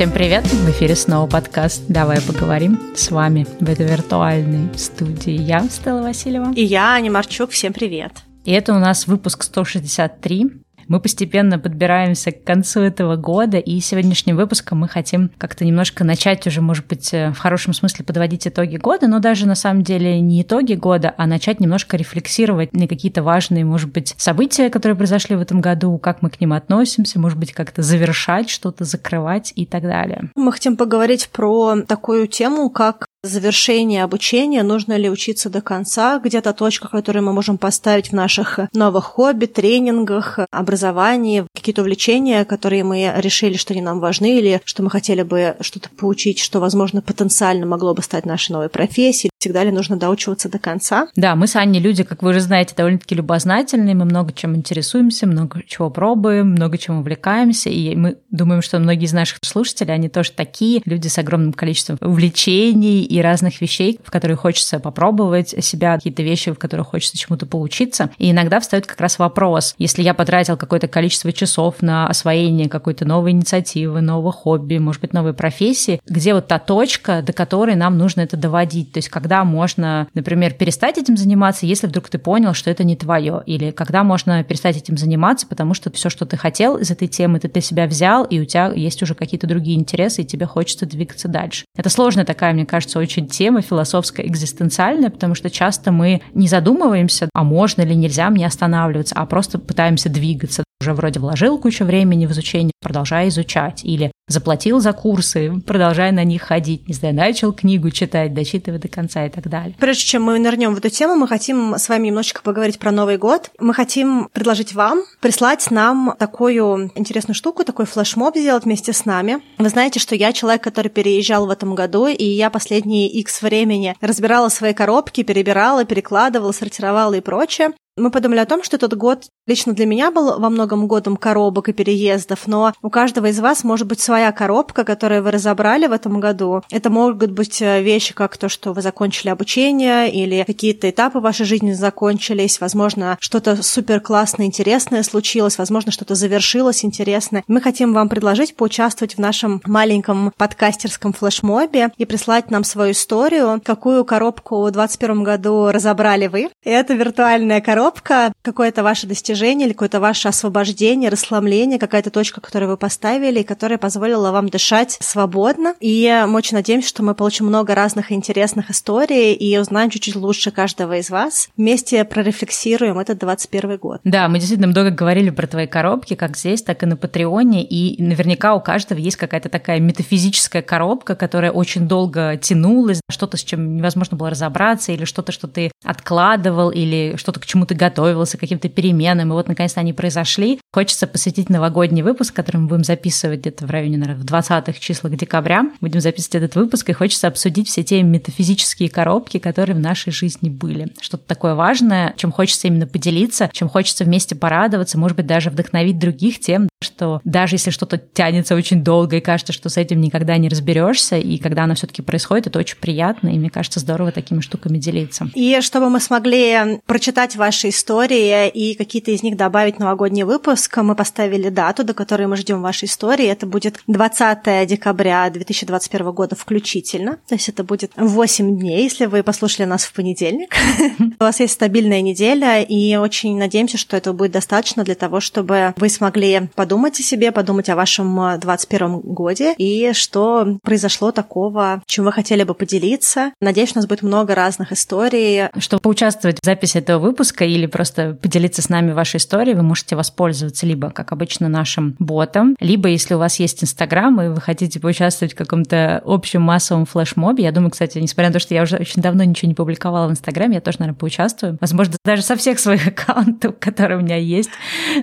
Всем привет! В эфире снова подкаст «Давай поговорим». С вами в этой виртуальной студии я, Стелла Васильева. И я, Аня Марчук. Всем привет! И это у нас выпуск 163. Мы постепенно подбираемся к концу этого года, и сегодняшним выпуском мы хотим как-то немножко начать уже, может быть, э, в хорошем смысле подводить итоги года, но даже на самом деле не итоги года, а начать немножко рефлексировать на какие-то важные, может быть, события, которые произошли в этом году, как мы к ним относимся, может быть, как-то завершать что-то, закрывать и так далее. Мы хотим поговорить про такую тему, как завершение обучения, нужно ли учиться до конца, где-то точка, которую мы можем поставить в наших новых хобби, тренингах, образовании, какие-то увлечения, которые мы решили, что они нам важны, или что мы хотели бы что-то поучить, что, возможно, потенциально могло бы стать нашей новой профессией. Всегда ли нужно доучиваться до конца? Да, мы с Аней люди, как вы уже знаете, довольно-таки любознательные, мы много чем интересуемся, много чего пробуем, много чем увлекаемся, и мы думаем, что многие из наших слушателей, они тоже такие, люди с огромным количеством увлечений и разных вещей, в которые хочется попробовать себя, какие-то вещи, в которых хочется чему-то поучиться. И иногда встает как раз вопрос, если я потратил какое-то количество часов на освоение какой-то новой инициативы, нового хобби, может быть, новой профессии, где вот та точка, до которой нам нужно это доводить? То есть когда можно, например, перестать этим заниматься, если вдруг ты понял, что это не твое, или когда можно перестать этим заниматься, потому что все, что ты хотел из этой темы, ты для себя взял, и у тебя есть уже какие-то другие интересы, и тебе хочется двигаться дальше. Это сложная такая, мне кажется, очень тема философская, экзистенциальная, потому что часто мы не задумываемся, а можно или нельзя мне останавливаться, а просто пытаемся двигаться. Уже вроде вложил кучу времени в изучение, продолжай изучать. Или заплатил за курсы, продолжай на них ходить. Не знаю, начал книгу читать, дочитывай до конца и так далее. Прежде чем мы нырнем в эту тему, мы хотим с вами немножечко поговорить про Новый год. Мы хотим предложить вам прислать нам такую интересную штуку, такой флешмоб сделать вместе с нами. Вы знаете, что я человек, который переезжал в этом году, и я последние X времени разбирала свои коробки, перебирала, перекладывала, сортировала и прочее. Мы подумали о том, что этот год лично для меня был во многом годом коробок и переездов, но у каждого из вас может быть своя коробка, которую вы разобрали в этом году. Это могут быть э, вещи, как то, что вы закончили обучение, или какие-то этапы вашей жизни закончились, возможно, что-то супер классное, интересное случилось, возможно, что-то завершилось интересное. Мы хотим вам предложить поучаствовать в нашем маленьком подкастерском флешмобе и прислать нам свою историю, какую коробку в 2021 году разобрали вы. И это виртуальная коробка коробка, какое-то ваше достижение или какое-то ваше освобождение, расслабление, какая-то точка, которую вы поставили, которая позволила вам дышать свободно. И мы очень надеемся, что мы получим много разных интересных историй и узнаем чуть-чуть лучше каждого из вас. Вместе прорефлексируем этот 21 год. Да, мы действительно много говорили про твои коробки, как здесь, так и на Патреоне, и наверняка у каждого есть какая-то такая метафизическая коробка, которая очень долго тянулась, что-то, с чем невозможно было разобраться, или что-то, что ты откладывал, или что-то, к чему ты готовился, к каким-то переменам, и вот наконец-то они произошли. Хочется посвятить новогодний выпуск, который мы будем записывать где-то в районе, наверное, в 20-х числах декабря. Будем записывать этот выпуск, и хочется обсудить все те метафизические коробки, которые в нашей жизни были. Что-то такое важное, чем хочется именно поделиться, чем хочется вместе порадоваться, может быть, даже вдохновить других тем, что даже если что-то тянется очень долго и кажется, что с этим никогда не разберешься, и когда оно все-таки происходит, это очень приятно, и мне кажется, здорово такими штуками делиться. И чтобы мы смогли прочитать ваши истории и какие-то из них добавить в новогодний выпуск, мы поставили дату, до которой мы ждем вашей истории. Это будет 20 декабря 2021 года включительно. То есть это будет 8 дней, если вы послушали нас в понедельник. У вас есть стабильная неделя, и очень надеемся, что этого будет достаточно для того, чтобы вы смогли подумать подумать о себе, подумать о вашем 21 э, годе и что произошло такого, чем вы хотели бы поделиться. Надеюсь, у нас будет много разных историй. Чтобы поучаствовать в записи этого выпуска или просто поделиться с нами вашей историей, вы можете воспользоваться либо, как обычно, нашим ботом, либо, если у вас есть Инстаграм, и вы хотите поучаствовать в каком-то общем массовом флешмобе. Я думаю, кстати, несмотря на то, что я уже очень давно ничего не публиковала в Инстаграме, я тоже, наверное, поучаствую. Возможно, даже со всех своих аккаунтов, которые у меня есть,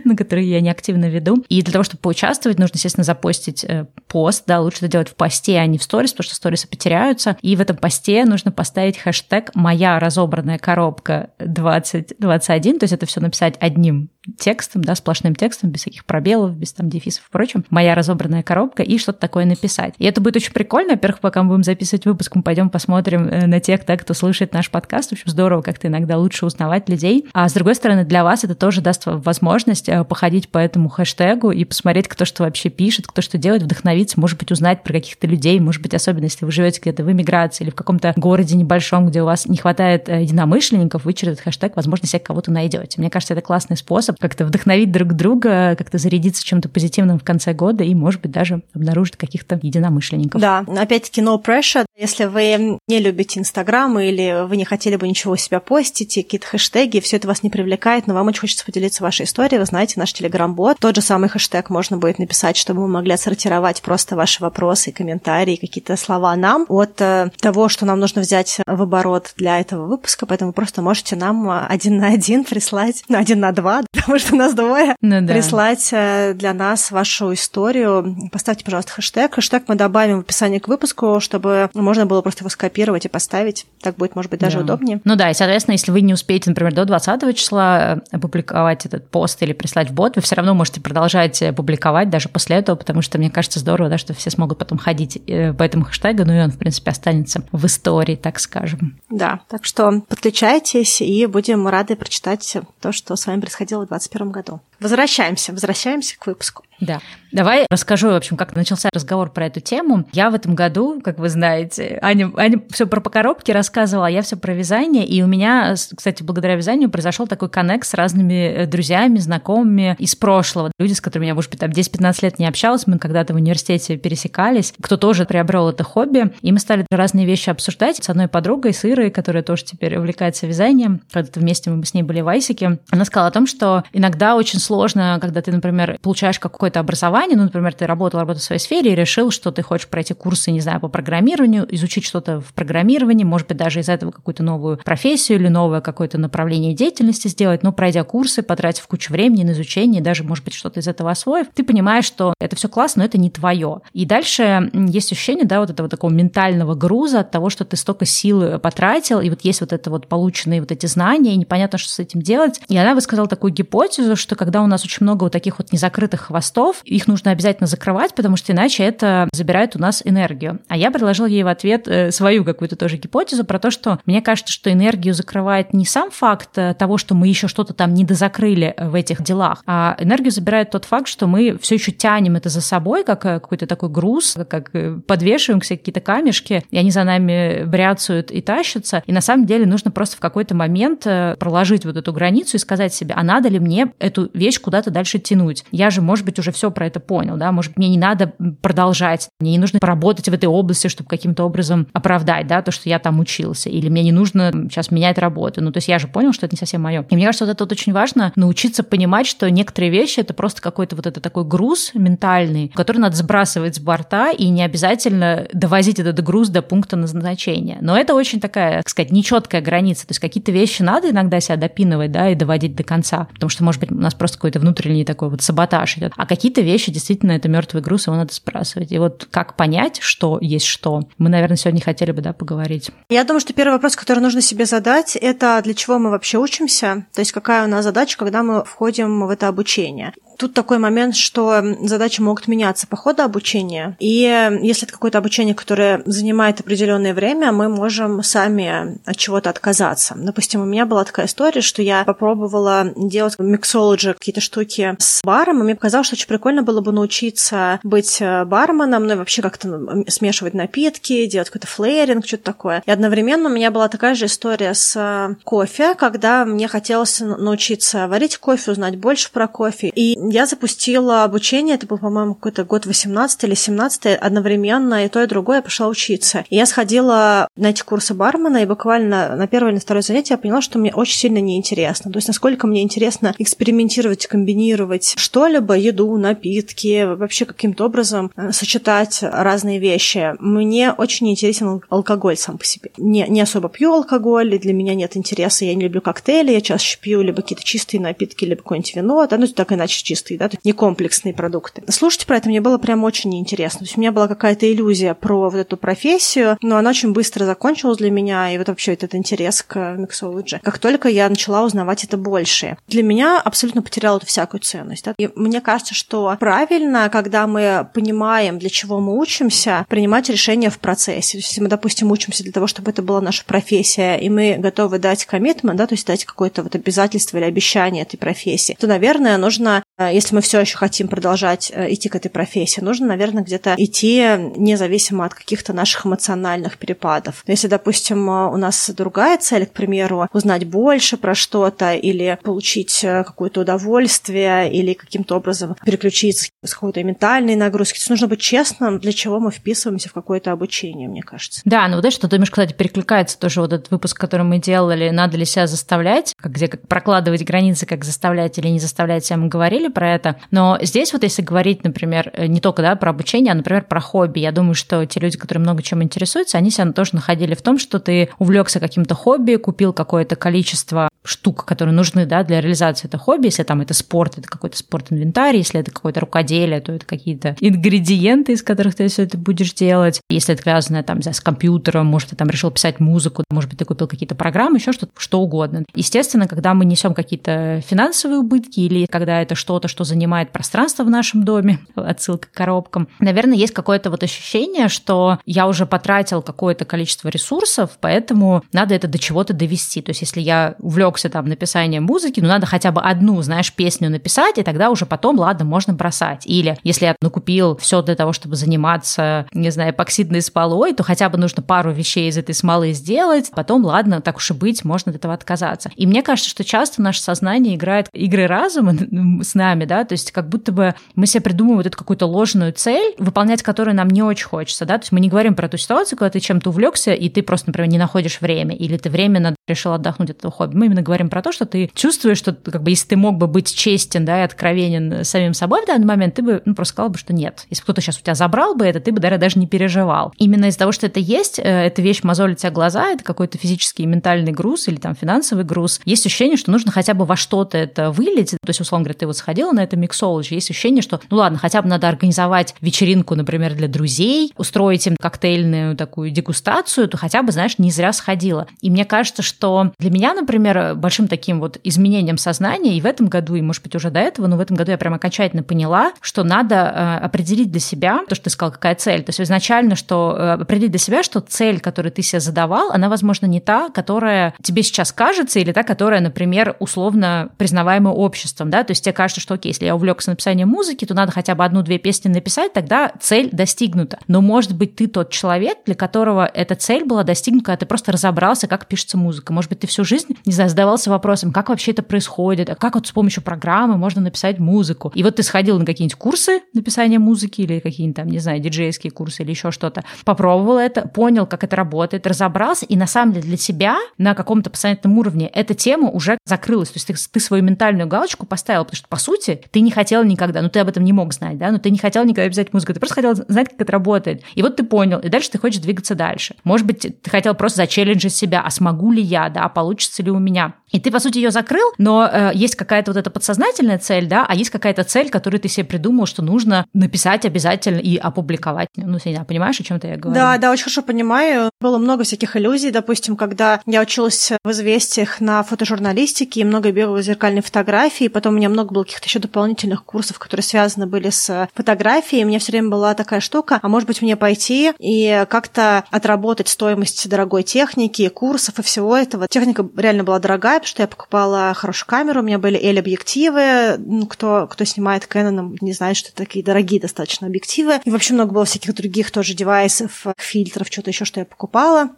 на которые я не активно веду. И для того, чтобы поучаствовать, нужно, естественно, запостить э, пост, да, лучше это делать в посте, а не в сторис, потому что сторисы потеряются. И в этом посте нужно поставить хэштег «Моя разобранная коробка 2021», то есть это все написать одним текстом, да, сплошным текстом, без всяких пробелов, без там дефисов и прочим. Моя разобранная коробка и что-то такое написать. И это будет очень прикольно. Во-первых, пока мы будем записывать выпуск, мы пойдем посмотрим э, на тех, да, кто слушает наш подкаст. В общем, здорово как-то иногда лучше узнавать людей. А с другой стороны, для вас это тоже даст возможность э, походить по этому хэштегу и посмотреть, кто что вообще пишет, кто что делает, вдохновиться, может быть, узнать про каких-то людей, может быть, особенно если вы живете где-то в эмиграции или в каком-то городе небольшом, где у вас не хватает э, единомышленников, вы через этот хэштег, возможно, себе кого-то найдете. Мне кажется, это классный способ как-то вдохновить друг друга, как-то зарядиться чем-то позитивным в конце года и, может быть, даже обнаружить каких-то единомышленников. Да, опять-таки, no pressure. Если вы не любите Инстаграм или вы не хотели бы ничего у себя постить, какие-то хэштеги, все это вас не привлекает, но вам очень хочется поделиться вашей историей, вы знаете, наш телеграм-бот, тот же самый хэштег можно будет написать, чтобы мы могли отсортировать просто ваши вопросы, комментарии, какие-то слова нам от э, того, что нам нужно взять в оборот для этого выпуска, поэтому просто можете нам один на один прислать, ну, один на два, потому что у нас двое, ну, да. прислать э, для нас вашу историю. Поставьте, пожалуйста, хэштег. Хэштег мы добавим в описание к выпуску, чтобы можно было просто его скопировать и поставить. Так будет, может быть, даже да. удобнее. Ну да, и, соответственно, если вы не успеете, например, до 20 числа э, опубликовать этот пост или прислать в бот, вы все равно можете продолжать публиковать даже после этого, потому что мне кажется здорово, да, что все смогут потом ходить э, по этому хэштегу, ну и он, в принципе, останется в истории, так скажем. Да, так что подключайтесь и будем рады прочитать то, что с вами происходило в 2021 году. Возвращаемся, возвращаемся к выпуску. Да. Давай расскажу, в общем, как начался разговор про эту тему. Я в этом году, как вы знаете, Аня, Аня все про покоробки рассказывала, а я все про вязание. И у меня, кстати, благодаря вязанию произошел такой коннект с разными э, друзьями, знакомыми из прошлого. Люди, с которыми я, может быть, там 10-15 лет не общалась, мы когда-то в университете пересекались, кто тоже приобрел это хобби. И мы стали разные вещи обсуждать с одной подругой, с Ирой, которая тоже теперь увлекается вязанием. Когда-то вместе мы с ней были в Айсике. Она сказала о том, что иногда очень сложно, когда ты, например, получаешь какое-то образование, ну, например, ты работал, работал в своей сфере и решил, что ты хочешь пройти курсы, не знаю, по программированию, изучить что-то в программировании, может быть, даже из этого какую-то новую профессию или новое какое-то направление деятельности сделать, но пройдя курсы, потратив кучу времени на изучение, даже, может быть, что-то из этого освоив, ты понимаешь, что это все классно, но это не твое. И дальше есть ощущение, да, вот этого такого ментального груза от того, что ты столько сил потратил, и вот есть вот это вот полученные вот эти знания, и непонятно, что с этим делать. И она высказала такую гипотезу, что когда у нас очень много вот таких вот незакрытых хвостов, их нужно обязательно закрывать, потому что иначе это забирает у нас энергию. А я предложила ей в ответ э, свою какую-то тоже гипотезу про то, что мне кажется, что энергию закрывает не сам факт э, того, что мы еще что-то там не дозакрыли в этих делах, а энергию забирает тот факт, что мы все еще тянем это за собой, как э, какой-то такой груз, как подвешиваем какие-то камешки, и они за нами бряцают и тащатся. И на самом деле нужно просто в какой-то момент проложить вот эту границу и сказать себе, а надо ли мне эту вещь куда-то дальше тянуть? Я же, может быть, уже все про это понял, да, может, мне не надо продолжать, мне не нужно поработать в этой области, чтобы каким-то образом оправдать, да, то, что я там учился, или мне не нужно сейчас менять работу, ну, то есть я же понял, что это не совсем мое. И мне кажется, вот это вот очень важно, научиться понимать, что некоторые вещи — это просто какой-то вот это такой груз ментальный, который надо сбрасывать с борта, и не обязательно довозить этот груз до пункта назначения. Но это очень такая, так сказать, нечеткая граница, то есть какие-то вещи надо иногда себя допинывать, да, и доводить до конца, потому что, может быть, у нас просто какой-то внутренний такой вот саботаж идет. А какие-то вещи действительно это мертвый груз, его надо сбрасывать. И вот как понять, что есть что, мы, наверное, сегодня хотели бы да, поговорить. Я думаю, что первый вопрос, который нужно себе задать, это для чего мы вообще учимся, то есть какая у нас задача, когда мы входим в это обучение. Тут такой момент, что задачи могут меняться по ходу обучения. И если это какое-то обучение, которое занимает определенное время, мы можем сами от чего-то отказаться. Допустим, у меня была такая история, что я попробовала делать миксологи, какие-то штуки с баром, и мне показалось, что очень прикольно было бы научиться быть барменом, ну и вообще как-то ну, смешивать напитки, делать какой-то флейринг, что-то такое. И одновременно у меня была такая же история с кофе, когда мне хотелось научиться варить кофе, узнать больше про кофе. И я запустила обучение, это был, по-моему, какой-то год 18 или 17 одновременно, и то, и другое я пошла учиться. И я сходила на эти курсы бармена, и буквально на первое или на второе занятие я поняла, что мне очень сильно неинтересно. То есть, насколько мне интересно экспериментировать, комбинировать что-либо, еду, напитки, вообще каким-то образом э, сочетать разные вещи. Мне очень интересен алкоголь сам по себе. Не, не особо пью алкоголь, для меня нет интереса, я не люблю коктейли, я чаще пью либо какие-то чистые напитки, либо какое-нибудь вино, да, ну, так иначе чистые чистые, да, не комплексные продукты. Слушать про это мне было прям очень неинтересно. То есть у меня была какая-то иллюзия про вот эту профессию, но она очень быстро закончилась для меня, и вот вообще этот интерес к миксологии. Как только я начала узнавать это больше, для меня абсолютно потеряла всякую ценность. Да? И мне кажется, что правильно, когда мы понимаем, для чего мы учимся, принимать решения в процессе. То есть, если мы, допустим, учимся для того, чтобы это была наша профессия, и мы готовы дать коммитмент, да, то есть дать какое-то вот обязательство или обещание этой профессии, то, наверное, нужно, э, если мы все еще хотим продолжать э, идти к этой профессии, нужно, наверное, где-то идти независимо от каких-то наших эмоциональных перепадов. Если, допустим, э, у нас другая цель, к примеру, узнать больше про что-то или получить какое-то удовольствие или каким-то образом переключиться с какой-то ментальной нагрузки, то нужно быть честным, для чего мы вписываемся в какое-то обучение, мне кажется. Да, ну вот это, что ты, кстати, перекликается тоже вот этот выпуск, который мы делали, надо ли себя заставлять, где как прокладывать границы, как заставлять или не заставлять себя, мы говорили про это. Но здесь вот если говорить, например, э, не только да, про обучение, а, например, про хобби, я думаю, что те люди, которые много чем интересуются, они себя тоже находили в том, что ты увлекся каким-то хобби, купил какое-то количество штук, которые нужны да, для реализации этого хобби. Если там это спорт, это какой-то спорт-инвентарь, если это какое-то рукоделие, то это какие-то ингредиенты, из которых ты все это будешь делать. Если это связано там, с компьютером, может, ты там решил писать музыку, может быть, ты купил какие-то программы, еще что-то, что угодно. Естественно, когда мы несем какие-то финансовые убытки или когда это что-то, что занимает пространство в нашем доме, отсылка к коробкам, наверное, есть какое-то вот ощущение, что я уже потратил какое-то количество ресурсов, поэтому надо это до чего-то довести. То есть, если я увлекся там написанием музыки, ну, надо хотя бы одну, знаешь, песню написать, и тогда уже потом, ладно, можно бросать. Или если я накупил все для того, чтобы заниматься, не знаю, эпоксидной смолой, то хотя бы нужно пару вещей из этой смолы сделать, потом, ладно, так уж и быть, можно от этого отказаться. И мне кажется, что часто наше сознание играет игры разума с нами, да, то есть как будто бы мы себе придумываем вот эту какую-то ложную цель, выполнять которую нам не очень хочется, да, то есть мы не говорим про ту ситуацию, когда ты чем-то увлекся, и ты просто, например, не находишь время, или ты временно решил отдохнуть от этого хобби. Мы именно говорим про то, что ты чувствуешь, что как бы если ты мог бы быть честен, да, и откровенен самим собой в данный момент, ты бы ну, просто сказал бы, что нет. Если кто-то сейчас у тебя забрал бы это, ты бы даже, даже не переживал. Именно из-за того, что это есть, э, эта вещь мозолит тебе глаза, это какой-то физический и ментальный груз или там финансовый груз. Есть ощущение, что нужно хотя бы во что-то это вылить. То есть, условно говоря, ты вот сходила на это миксологи, есть ощущение, что, ну ладно, хотя бы надо организовать вечеринку, например, для друзей, устроить им коктейльную такую дегустацию, то хотя бы, знаешь, не зря сходила. И мне кажется, что для меня, например, большим таким вот изменением сознания, и в этом году, и, может быть, уже до этого, но в этом году я прям окончательно поняла, что надо э, определить для себя, то, что ты сказал, какая цель. То есть изначально, что э, определить для себя, что цель, которую ты себе задавал, она, возможно, не та, которая тебе сейчас кажется, или та, которая, например, условно признаваема обществом, да, то есть тебе кажется, что, окей, если я увлекся написанием музыки, то надо хотя бы одну-две песни написать, тогда цель достигнута. Но, может быть, ты тот человек, для которого эта цель была достигнута, когда ты просто разобрался, как пишется музыка. Может быть, ты всю жизнь, не знаю, задавался вопросом, как вообще это происходит, а как вот с помощью программы можно написать музыку. И вот ты сходил на какие-нибудь курсы написания музыки или какие-нибудь там, не знаю, диджейские курсы или еще что-то, попробовал это, понял, как это работает, разобрался, и на самом деле для себя на каком-то постоянном уровне эта тема уже закрылась. То есть ты, ты свою ментальную галочку поставил, потому что, по сути, ты не хотел никогда, ну ты об этом не мог знать, да, но ты не хотел никогда писать музыку, ты просто хотел знать, как это работает. И вот ты понял, и дальше ты хочешь двигаться дальше. Может быть, ты хотел просто зачелленджить себя, а смогу ли я, да, получится ли у меня. И ты, по сути, ее закрыл, но э, есть какая-то вот эта подсознательная цель, да, а есть какая-то цель, которую ты себе придумал, что нужно написать обязательно и опубликовать. Ну, я понимаешь, о чем-то я говорю? Да, да, очень хорошо понимаю. Было много всяких иллюзий, допустим, когда я училась в известиях на фотожурналистике и много бегала зеркальной фотографии, потом у меня много было каких-то еще дополнительных курсов, которые связаны были с фотографией, у меня все время была такая штука, а может быть мне пойти и как-то отработать стоимость дорогой техники, курсов и всего этого. Техника реально была дорогая, потому что я покупала хорошую камеру, у меня были L-объективы, ну, кто, кто снимает Canon, не знает, что это такие дорогие достаточно объективы. И вообще много было всяких других тоже девайсов, фильтров, что-то еще, что я покупала.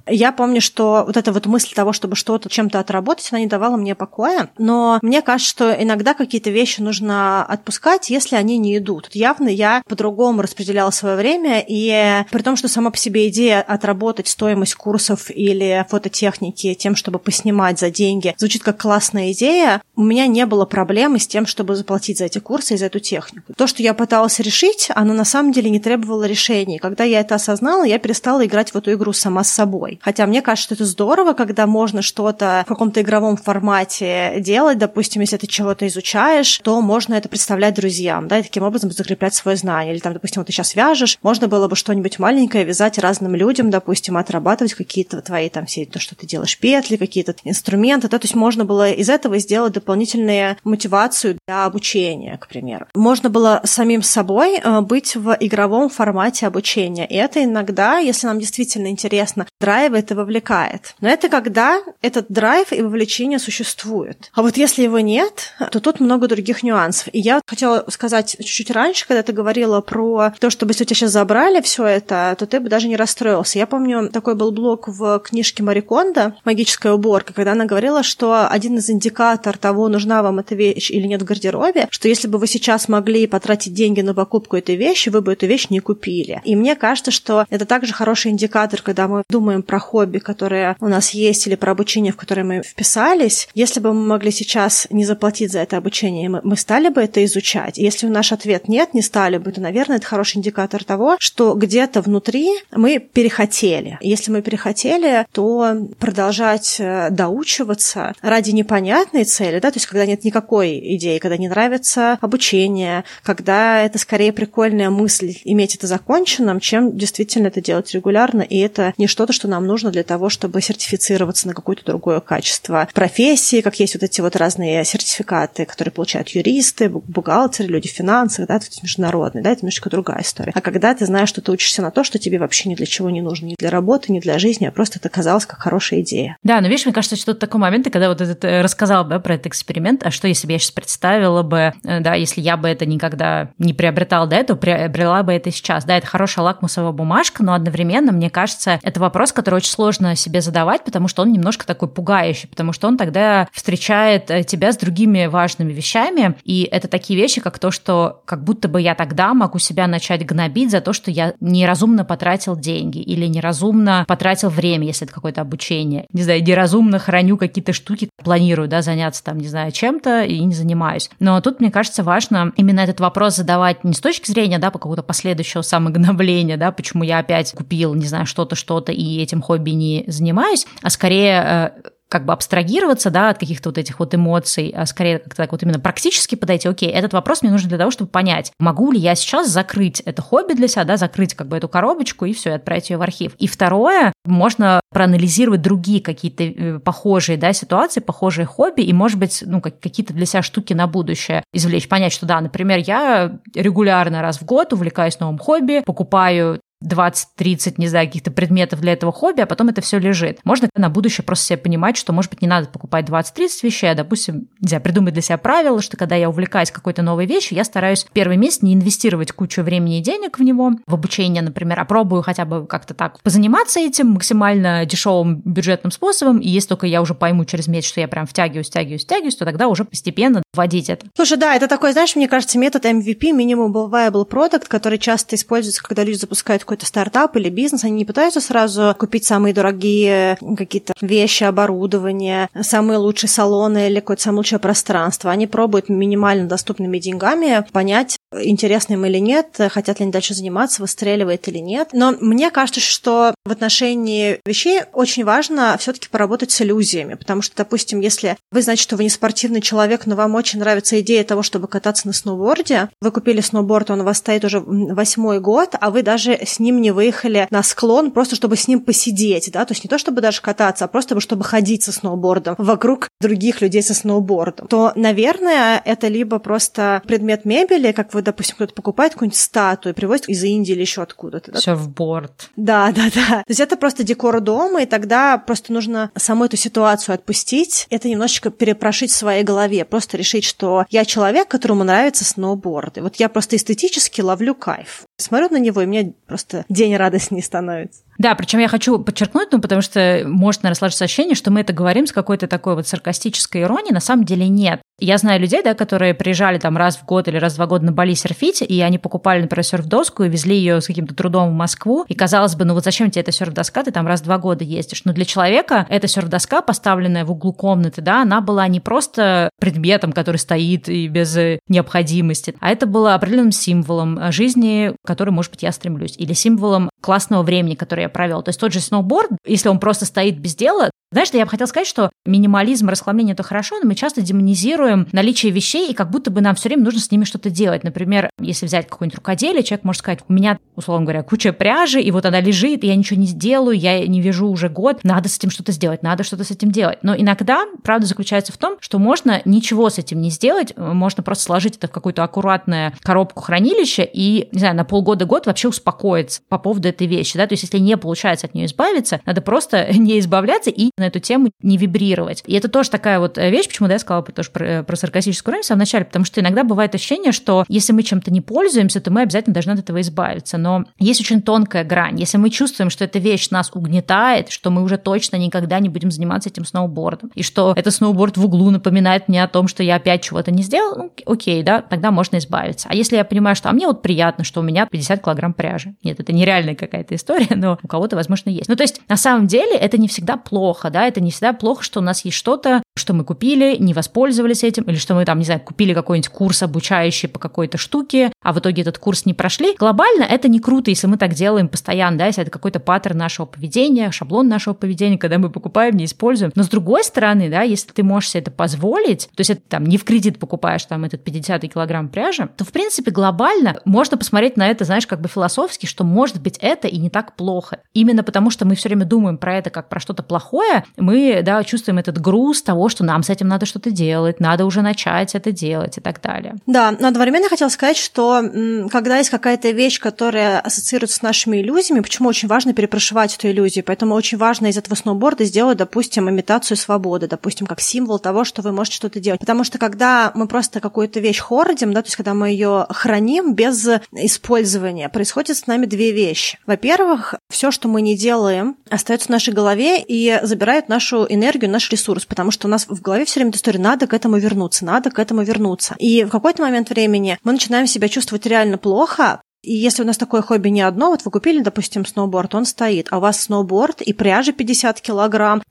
Я помню, что вот эта вот мысль того, чтобы что-то чем-то отработать, она не давала мне покоя. Но мне кажется, что иногда какие-то вещи нужно отпускать, если они не идут. Явно я по-другому распределяла свое время, и при том, что сама по себе идея отработать стоимость курсов или фототехники тем, чтобы поснимать за деньги, звучит как классная идея, у меня не было проблемы с тем, чтобы заплатить за эти курсы и за эту технику. То, что я пыталась решить, оно на самом деле не требовало решения. Когда я это осознала, я перестала играть в эту игру сама с собой. Хотя мне кажется, это здорово, когда можно что-то в каком-то игровом формате делать. Допустим, если ты чего-то изучаешь, то можно это представлять друзьям, да, и таким образом закреплять свое знание. Или там, допустим, вот ты сейчас вяжешь, можно было бы что-нибудь маленькое вязать разным людям, допустим, отрабатывать какие-то твои там все, то, что ты делаешь, петли, какие-то инструменты, да, то есть можно было из этого сделать дополнительную мотивацию для обучения, к примеру. Можно было самим собой э, быть в игровом формате обучения, и это иногда, если нам действительно интересно, драйвит и вовлекает. Но это когда этот драйв и вовлечение существуют. А вот если его нет, то тут много других нюансов. И я хотела сказать чуть-чуть раньше, когда ты говорила про то, чтобы если у тебя сейчас забрали все это, то ты бы даже не расстроился. Я помню, такой был блок в книжке Мариконда «Магическая уборка», когда она говорила, что один из индикаторов того, нужна вам эта вещь или нет в гардеробе, что если бы вы сейчас могли потратить деньги на покупку этой вещи, вы бы эту вещь не купили. И мне кажется, что это также хороший индикатор, когда мы думаем про хобби, которое у нас есть, или про обучение, в которое мы вписались. Если бы мы могли сейчас не заплатить за это обучение, мы, мы стали бы это изучать. Если наш ответ нет, не стали бы, то, наверное, это хороший индикатор того, что где-то внутри мы перехотели. Если мы перехотели, то продолжать э, доучиваться ради непонятной цели, да, то есть когда нет никакой идеи, когда не нравится обучение, когда это скорее прикольная мысль иметь это законченным, чем действительно это делать регулярно, и это не что-то, что нам нужно для того, чтобы сертифицироваться на какое-то другое качество профессии, как есть вот эти вот разные сертификаты, которые получают юристы, бухгалтеры, люди в финансах, да, это международные, да, это немножко другая история. А когда ты знаешь, что ты учишься на то, что тебе вообще ни для чего не нужно, ни для работы, ни для жизни, а просто это казалось как хорошая идея. Да, но видишь, мне кажется, что это такой момент, когда вот этот э, рассказал да, про этот эксперимент, а что если бы я сейчас представила бы, э, да, если я бы это никогда не приобретала до этого, приобрела бы это сейчас. Да, это хорошая лакмусовая бумажка, но одновременно, мне кажется, это вопрос, который очень сложно себе задавать, потому что он немножко такой пугающий, потому что он тогда встречает э, тебя с другими важными вещами, и это такие вещи, как то, что как будто бы я тогда могу себя начать гнобить за то, что я неразумно потратил деньги или неразумно потратил время, если это какое-то обучение. Не знаю, неразумно храню какие-то штуки, планирую, да, заняться там, не знаю, чем-то и не занимаюсь. Но тут, мне кажется, важно именно этот вопрос задавать не с точки зрения, да, по какого-то последующего самогнобления, да, почему я опять купил, не знаю, что-то, что-то и этим хобби не занимаюсь, а скорее э, как бы абстрагироваться, да, от каких-то вот этих вот эмоций, а скорее как-то так вот именно практически подойти, окей, этот вопрос мне нужен для того, чтобы понять, могу ли я сейчас закрыть это хобби для себя, да, закрыть как бы эту коробочку и все, и отправить ее в архив. И второе, можно проанализировать другие какие-то э, похожие, да, ситуации, похожие хобби, и, может быть, ну, какие-то для себя штуки на будущее извлечь, понять, что, да, например, я регулярно раз в год увлекаюсь новым хобби, покупаю 20-30, не знаю, каких-то предметов для этого хобби, а потом это все лежит. Можно на будущее просто себе понимать, что, может быть, не надо покупать 20-30 вещей, а, допустим, не знаю, придумать для себя правило, что когда я увлекаюсь какой-то новой вещью, я стараюсь первый месяц не инвестировать кучу времени и денег в него, в обучение, например, а пробую хотя бы как-то так позаниматься этим максимально дешевым бюджетным способом, и если только я уже пойму через месяц, что я прям втягиваюсь, втягиваюсь, втягиваюсь, то тогда уже постепенно вводить это. Слушай, да, это такой, знаешь, мне кажется, метод MVP, Minimum Viable Product, который часто используется, когда люди запускают какой-то стартап или бизнес, они не пытаются сразу купить самые дорогие какие-то вещи, оборудование, самые лучшие салоны или какое-то самое лучшее пространство. Они пробуют минимально доступными деньгами понять, интересно им или нет, хотят ли они дальше заниматься, выстреливает или нет. Но мне кажется, что в отношении вещей очень важно все таки поработать с иллюзиями, потому что, допустим, если вы знаете, что вы не спортивный человек, но вам очень нравится идея того, чтобы кататься на сноуборде, вы купили сноуборд, он у вас стоит уже восьмой год, а вы даже с ним не выехали на склон, просто чтобы с ним посидеть, да, то есть не то, чтобы даже кататься, а просто чтобы ходить со сноубордом вокруг других людей со сноубордом, то, наверное, это либо просто предмет мебели, как вы вы, допустим, кто-то покупает какую-нибудь статую, привозит из Индии или еще откуда-то. Да? Серфборд. Да, да, да. То есть это просто декор дома, и тогда просто нужно саму эту ситуацию отпустить, это немножечко перепрошить в своей голове, просто решить, что я человек, которому нравится сноуборд. И вот я просто эстетически ловлю кайф. Смотрю на него, и мне просто день радостнее становится. Да, причем я хочу подчеркнуть, ну, потому что может, сложиться ощущение, что мы это говорим с какой-то такой вот саркастической иронией. На самом деле нет. Я знаю людей, да, которые приезжали там раз в год или раз в два года на Бали серфить, и они покупали, например, серф-доску и везли ее с каким-то трудом в Москву. И казалось бы, ну вот зачем тебе эта серф-доска, ты там раз в два года ездишь. Но для человека эта серф-доска, поставленная в углу комнаты, да, она была не просто предметом, который стоит и без необходимости, а это было определенным символом жизни, к которой, может быть, я стремлюсь, или символом классного времени, которое я провел. То есть тот же сноуборд, если он просто стоит без дела, знаешь, я бы хотела сказать, что минимализм, расхламление – это хорошо, но мы часто демонизируем наличие вещей, и как будто бы нам все время нужно с ними что-то делать. Например, если взять какое-нибудь рукоделие, человек может сказать, у меня, условно говоря, куча пряжи, и вот она лежит, и я ничего не сделаю, я не вяжу уже год, надо с этим что-то сделать, надо что-то с этим делать. Но иногда правда заключается в том, что можно ничего с этим не сделать, можно просто сложить это в какую-то аккуратную коробку хранилища и, не знаю, на полгода-год вообще успокоиться по поводу этой вещи. Да? То есть если не получается от нее избавиться, надо просто не избавляться и на эту тему не вибрировать. И это тоже такая вот э, вещь, почему да, я сказала тоже про, э, про саркастическую роль в самом начале, потому что иногда бывает ощущение, что если мы чем-то не пользуемся, то мы обязательно должны от этого избавиться. Но есть очень тонкая грань. Если мы чувствуем, что эта вещь нас угнетает, что мы уже точно никогда не будем заниматься этим сноубордом, и что этот сноуборд в углу напоминает мне о том, что я опять чего-то не сделал, ну, окей, да, тогда можно избавиться. А если я понимаю, что а мне вот приятно, что у меня 50 килограмм пряжи. Нет, это нереальная какая-то история, но у кого-то, возможно, есть. Ну, то есть, на самом деле, это не всегда плохо, да, это не всегда плохо, что у нас есть что-то, что мы купили, не воспользовались этим, или что мы там, не знаю, купили какой-нибудь курс обучающий по какой-то штуке, а в итоге этот курс не прошли. Глобально это не круто, если мы так делаем постоянно, да, если это какой-то паттерн нашего поведения, шаблон нашего поведения, когда мы покупаем, не используем. Но с другой стороны, да, если ты можешь себе это позволить, то есть это там не в кредит покупаешь там этот 50 килограмм пряжи, то в принципе глобально можно посмотреть на это, знаешь, как бы философски, что может быть это и не так плохо. Именно потому, что мы все время думаем про это как про что-то плохое, мы, да, чувствуем этот груз того, что нам с этим надо что-то делать, надо уже начать это делать и так далее. Да, но одновременно я хотела сказать, что когда есть какая-то вещь, которая ассоциируется с нашими иллюзиями, почему очень важно перепрошивать эту иллюзию, поэтому очень важно из этого сноуборда сделать, допустим, имитацию свободы, допустим, как символ того, что вы можете что-то делать. Потому что когда мы просто какую-то вещь хордим, да, то есть когда мы ее храним без использования, происходит с нами две вещи. Во-первых, все, что мы не делаем, остается в нашей голове и забирает нашу энергию, наш ресурс, потому что у нас в голове все время эта история, надо к этому вернуться, надо к этому вернуться. И в какой-то момент времени мы начинаем себя чувствовать реально плохо, и если у нас такое хобби не одно, вот вы купили, допустим, сноуборд, он стоит, а у вас сноуборд и пряжа 50 килограмм,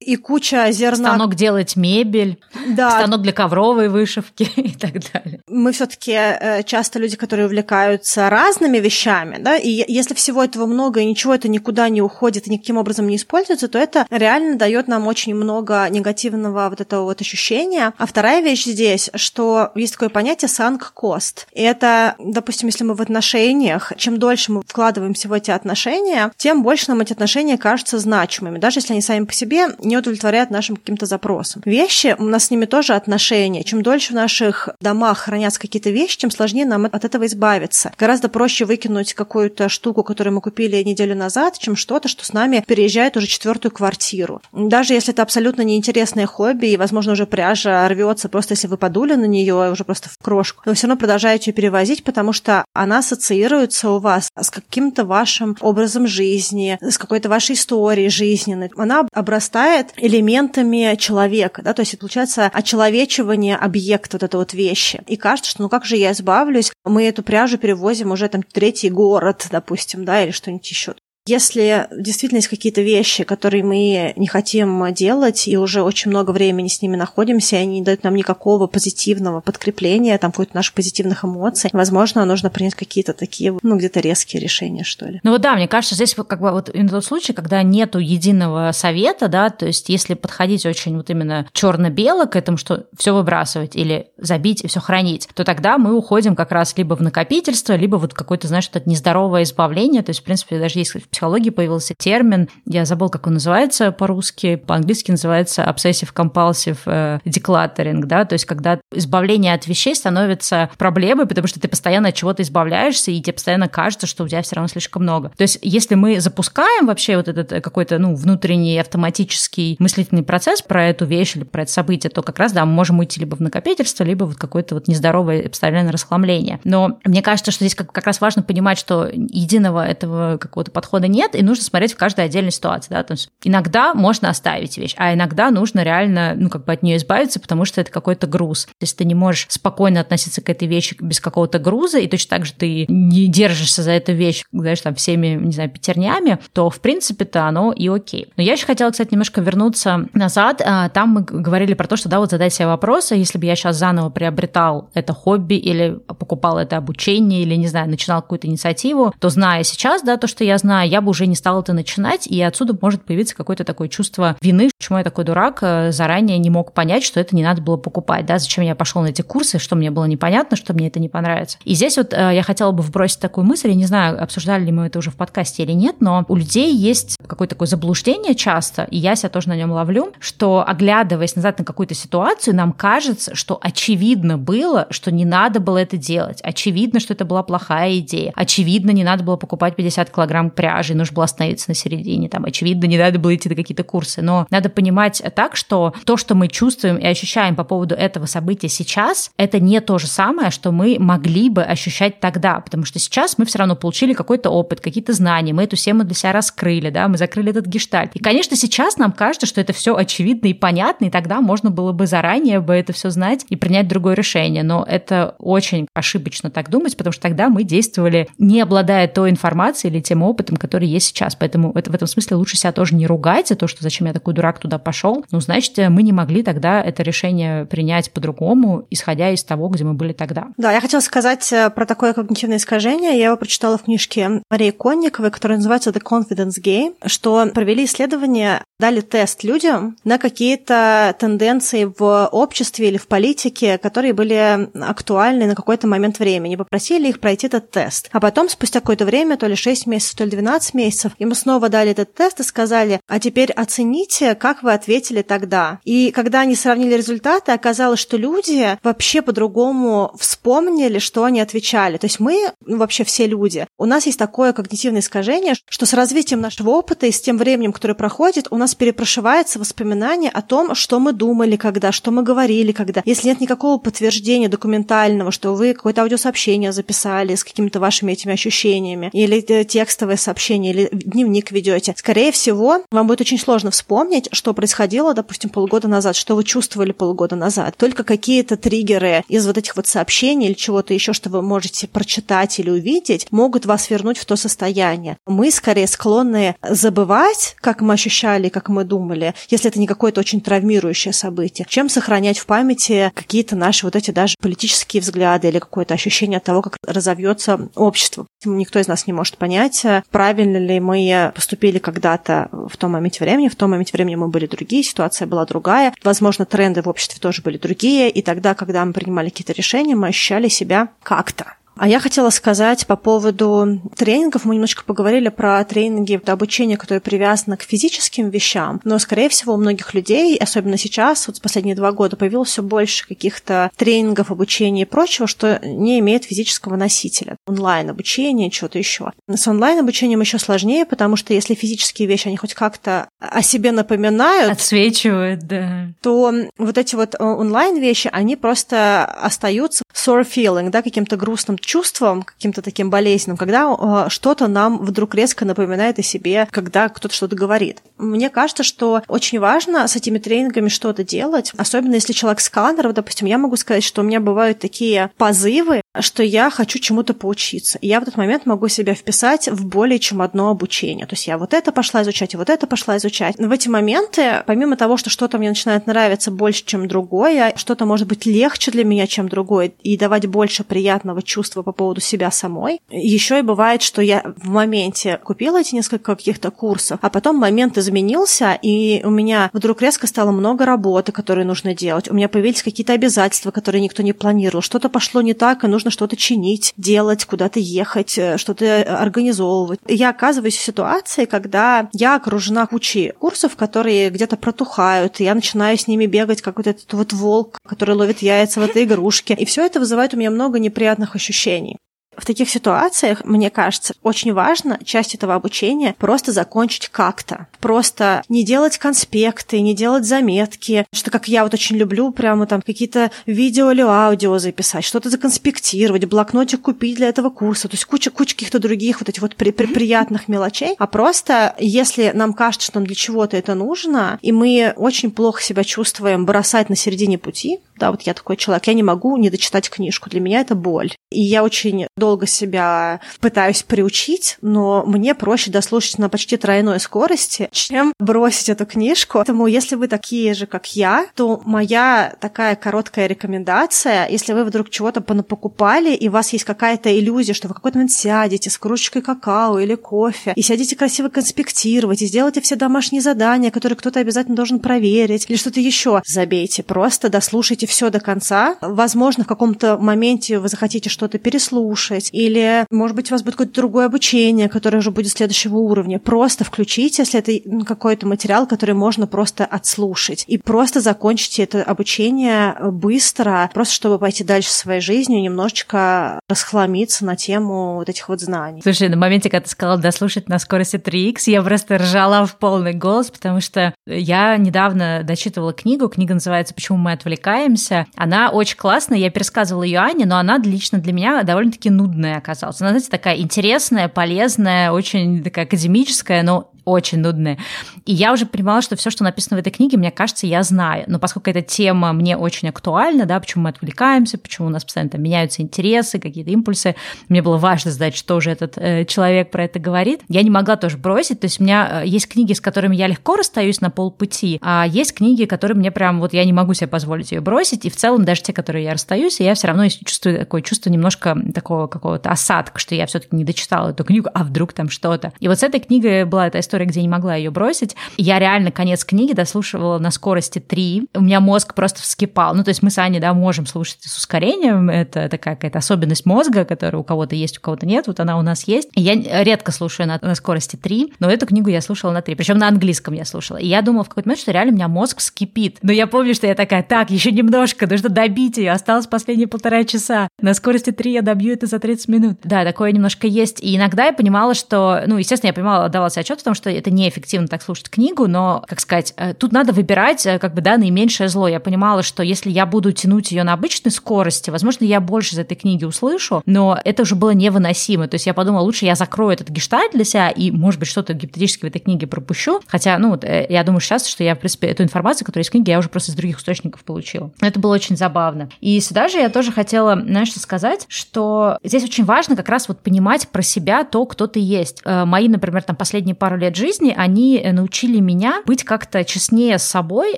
и куча зерна. Станок делать мебель, да. станок для ковровой вышивки и так далее. Мы все таки э, часто люди, которые увлекаются разными вещами, да, и если всего этого много, и ничего это никуда не уходит и никаким образом не используется, то это реально дает нам очень много негативного вот этого вот ощущения. А вторая вещь здесь, что есть такое понятие санк кост. И это, допустим, если мы в отношениях отношениях, чем дольше мы вкладываемся в эти отношения, тем больше нам эти отношения кажутся значимыми, даже если они сами по себе не удовлетворяют нашим каким-то запросам. Вещи, у нас с ними тоже отношения. Чем дольше в наших домах хранятся какие-то вещи, тем сложнее нам от этого избавиться. Гораздо проще выкинуть какую-то штуку, которую мы купили неделю назад, чем что-то, что с нами переезжает уже четвертую квартиру. Даже если это абсолютно неинтересное хобби, и, возможно, уже пряжа рвется, просто если вы подули на нее уже просто в крошку, но вы все равно продолжаете ее перевозить, потому что она ассоциируется у вас с каким-то вашим образом жизни, с какой-то вашей историей жизненной. Она обрастает элементами человека, да, то есть получается очеловечивание объекта вот этой вот вещи. И кажется, что ну как же я избавлюсь? Мы эту пряжу перевозим уже там третий город, допустим, да, или что-нибудь еще. Если действительно есть какие-то вещи, которые мы не хотим делать, и уже очень много времени с ними находимся, и они не дают нам никакого позитивного подкрепления, там, какой-то наших позитивных эмоций, возможно, нужно принять какие-то такие, ну, где-то резкие решения, что ли. Ну вот да, мне кажется, здесь как бы вот именно тот случай, когда нету единого совета, да, то есть если подходить очень вот именно черно-бело к этому, что все выбрасывать или забить и все хранить, то тогда мы уходим как раз либо в накопительство, либо вот какое-то, знаешь, что-то нездоровое избавление, то есть, в принципе, даже если психологии появился термин, я забыл, как он называется по-русски, по-английски называется obsessive-compulsive э, decluttering, да, то есть когда избавление от вещей становится проблемой, потому что ты постоянно от чего-то избавляешься, и тебе постоянно кажется, что у тебя все равно слишком много. То есть если мы запускаем вообще вот этот э, какой-то, ну, внутренний автоматический мыслительный процесс про эту вещь или про это событие, то как раз, да, мы можем уйти либо в накопительство, либо вот какое-то вот нездоровое постоянное расхламление. Но мне кажется, что здесь как, как раз важно понимать, что единого этого какого-то подхода нет, и нужно смотреть в каждой отдельной ситуации, да, то есть иногда можно оставить вещь, а иногда нужно реально, ну, как бы от нее избавиться, потому что это какой-то груз. То есть ты не можешь спокойно относиться к этой вещи без какого-то груза, и точно так же ты не держишься за эту вещь, знаешь, там, всеми, не знаю, пятернями, то, в принципе-то, оно и окей. Но я еще хотела, кстати, немножко вернуться назад. А, там мы говорили про то, что, да, вот задать себе вопрос, а если бы я сейчас заново приобретал это хобби или покупал это обучение, или, не знаю, начинал какую-то инициативу, то, зная сейчас, да, то, что я знаю, я бы уже не стала это начинать, и отсюда может появиться какое-то такое чувство вины, почему я такой дурак, э, заранее не мог понять, что это не надо было покупать, да, зачем я пошел на эти курсы, что мне было непонятно, что мне это не понравится. И здесь вот э, я хотела бы вбросить такую мысль, я не знаю, обсуждали ли мы это уже в подкасте или нет, но у людей есть какое-то такое заблуждение часто, и я себя тоже на нем ловлю, что оглядываясь назад на какую-то ситуацию, нам кажется, что очевидно было, что не надо было это делать, очевидно, что это была плохая идея, очевидно, не надо было покупать 50 килограмм пряжи, нужно было остановиться на середине, там, очевидно, не надо было идти на какие-то курсы, но надо понимать так, что то, что мы чувствуем и ощущаем по поводу этого события сейчас, это не то же самое, что мы могли бы ощущать тогда, потому что сейчас мы все равно получили какой-то опыт, какие-то знания, мы эту тему для себя раскрыли, да, мы закрыли этот гештальт. И, конечно, сейчас нам кажется, что это все очевидно и понятно, и тогда можно было бы заранее бы это все знать и принять другое решение. Но это очень ошибочно так думать, потому что тогда мы действовали, не обладая той информацией или тем опытом, который есть сейчас. Поэтому это, в этом смысле лучше себя тоже не ругать за то, что зачем я такой дурак туда пошел. Ну, значит, мы не могли тогда это решение принять по-другому, исходя из того, где мы были тогда. Да, я хотела сказать э, про такое когнитивное искажение. Я его прочитала в книжке Марии Конниковой, которая называется The Confidence Game, что провели исследование, дали тест людям на какие-то тенденции в обществе или в политике, которые были актуальны на какой-то момент времени. Попросили их пройти этот тест. А потом, спустя какое-то время, то ли 6 месяцев, то ли 12 месяцев, им снова дали этот тест и сказали, а теперь оцените, как вы ответили тогда. И когда они сравнили результаты, оказалось, что люди вообще по-другому вспомнили, что они отвечали. То есть мы, ну, вообще все люди, у нас есть такое когнитивное искажение, что с развитием нашего опыта и с тем временем, которое проходит, у нас перепрошивается воспоминание о том, что мы думали когда, что мы говорили когда. Если нет никакого подтверждения документального, что вы какое-то аудиосообщение записали с какими-то вашими этими ощущениями, или э, текстовое сообщение, или дневник ведете, скорее всего, вам будет очень сложно вспомнить, что происходило, допустим, полгода назад, что вы чувствовали полгода назад. Только какие-то триггеры из вот этих вот сообщений или чего-то еще, что вы можете прочитать или увидеть, могут вас вернуть в то состояние. Мы скорее склонны забывать, как мы ощущали, как мы думали, если это не какое-то очень травмирующее событие, чем сохранять в памяти какие-то наши вот эти даже политические взгляды или какое-то ощущение от того, как разовьется общество. Никто из нас не может понять, правильно ли мы поступили когда-то в том моменте времени, в том моменте времени мы были другие, ситуация была другая, возможно, тренды в обществе тоже были другие, и тогда, когда мы принимали какие-то решения, мы ощущали себя как-то. А я хотела сказать по поводу тренингов. Мы немножко поговорили про тренинги, обучение, которое привязано к физическим вещам. Но, скорее всего, у многих людей, особенно сейчас, вот последние два года, появилось все больше каких-то тренингов, обучения и прочего, что не имеет физического носителя. Онлайн-обучение, что-то еще. С онлайн-обучением еще сложнее, потому что если физические вещи, они хоть как-то о себе напоминают... Отсвечивают, да. То вот эти вот э, онлайн-вещи, они просто остаются sore feeling, да, каким-то грустным чувством, каким-то таким болезненным, когда э, что-то нам вдруг резко напоминает о себе, когда кто-то что-то говорит. Мне кажется, что очень важно с этими тренингами что-то делать, особенно если человек сканер, допустим, я могу сказать, что у меня бывают такие позывы, что я хочу чему-то поучиться. И я в этот момент могу себя вписать в более чем одно обучение. То есть я вот это пошла изучать, и вот это пошла изучать. Но в эти моменты, помимо того, что что-то мне начинает нравиться больше, чем другое, что-то может быть легче для меня, чем другое, и давать больше приятного чувства по поводу себя самой. Еще и бывает, что я в моменте купила эти несколько каких-то курсов, а потом момент изменился, и у меня вдруг резко стало много работы, которые нужно делать. У меня появились какие-то обязательства, которые никто не планировал. Что-то пошло не так, и нужно что-то чинить, делать, куда-то ехать, э, что-то организовывать. И я оказываюсь в ситуации, когда я окружена кучей курсов, которые где-то протухают, и я начинаю с ними бегать, как вот этот вот волк, который ловит яйца в этой игрушке. И все это вызывает у меня много неприятных ощущений. В таких ситуациях, мне кажется, очень важно часть этого обучения просто закончить как-то. Просто не делать конспекты, не делать заметки, что как я вот очень люблю прямо там какие-то видео или аудио записать, что-то законспектировать, блокнотик купить для этого курса, то есть куча, куча каких-то других вот этих вот при, при, приятных мелочей, а просто если нам кажется, что нам для чего-то это нужно, и мы очень плохо себя чувствуем бросать на середине пути, да, вот я такой человек, я не могу не дочитать книжку, для меня это боль. И я очень долго себя пытаюсь приучить, но мне проще дослушать на почти тройной скорости, чем бросить эту книжку. Поэтому, если вы такие же, как я, то моя такая короткая рекомендация, если вы вдруг чего-то покупали, и у вас есть какая-то иллюзия, что вы какой-то момент сядете с кружечкой какао или кофе, и сядете красиво конспектировать, и сделаете все домашние задания, которые кто-то обязательно должен проверить, или что-то еще, забейте, просто дослушайте все до конца. Возможно, в каком-то моменте вы захотите что-то переслушать, или, может быть, у вас будет какое-то другое обучение, которое уже будет следующего уровня. Просто включите, если это какой-то материал, который можно просто отслушать. И просто закончите это обучение быстро, просто чтобы пойти дальше своей жизнью, немножечко расхламиться на тему вот этих вот знаний. Слушай, на моменте, когда ты сказала дослушать на скорости 3х, я просто ржала в полный голос, потому что я недавно дочитывала книгу, книга называется «Почему мы отвлекаемся». Она очень классная, я пересказывала ее Ане, но она лично для меня довольно-таки нудная оказалась. Она, знаете, такая интересная, полезная, очень такая академическая, но очень нудные. И я уже понимала, что все, что написано в этой книге, мне кажется, я знаю. Но поскольку эта тема мне очень актуальна, да, почему мы отвлекаемся, почему у нас постоянно там меняются интересы, какие-то импульсы, мне было важно знать, что же этот э, человек про это говорит. Я не могла тоже бросить. То есть у меня э, есть книги, с которыми я легко расстаюсь на полпути, а есть книги, которые мне прям вот я не могу себе позволить ее бросить. И в целом даже те, которые я расстаюсь, я все равно чувствую такое чувство немножко такого какого-то осадка, что я все-таки не дочитала эту книгу, а вдруг там что-то. И вот с этой книгой была эта история где я не могла ее бросить. Я реально конец книги дослушивала на скорости 3. У меня мозг просто вскипал. Ну, то есть мы с Аней, да, можем слушать с ускорением. Это такая какая-то особенность мозга, которая у кого-то есть, у кого-то нет. Вот она у нас есть. Я редко слушаю на, на скорости 3, но эту книгу я слушала на 3. Причем на английском я слушала. И я думала в какой-то момент, что реально у меня мозг вскипит. Но я помню, что я такая, так, еще немножко, нужно добить ее. Осталось последние полтора часа. На скорости 3 я добью это за 30 минут. Да, такое немножко есть. И иногда я понимала, что, ну, естественно, я понимала, давала себе отчет в том, что это неэффективно так слушать книгу, но, как сказать, э, тут надо выбирать, э, как бы, да, наименьшее зло. Я понимала, что если я буду тянуть ее на обычной скорости, возможно, я больше из этой книги услышу, но это уже было невыносимо. То есть я подумала, лучше я закрою этот гештальт для себя и, может быть, что-то гипотетически в этой книге пропущу. Хотя, ну, э, я думаю сейчас, что я, в принципе, эту информацию, которая из книги, я уже просто из других источников получила. Это было очень забавно. И сюда же я тоже хотела, знаешь, что сказать, что здесь очень важно как раз вот понимать про себя то, кто ты есть. Мои, например, там последние пару лет жизни, они научили меня быть как-то честнее с собой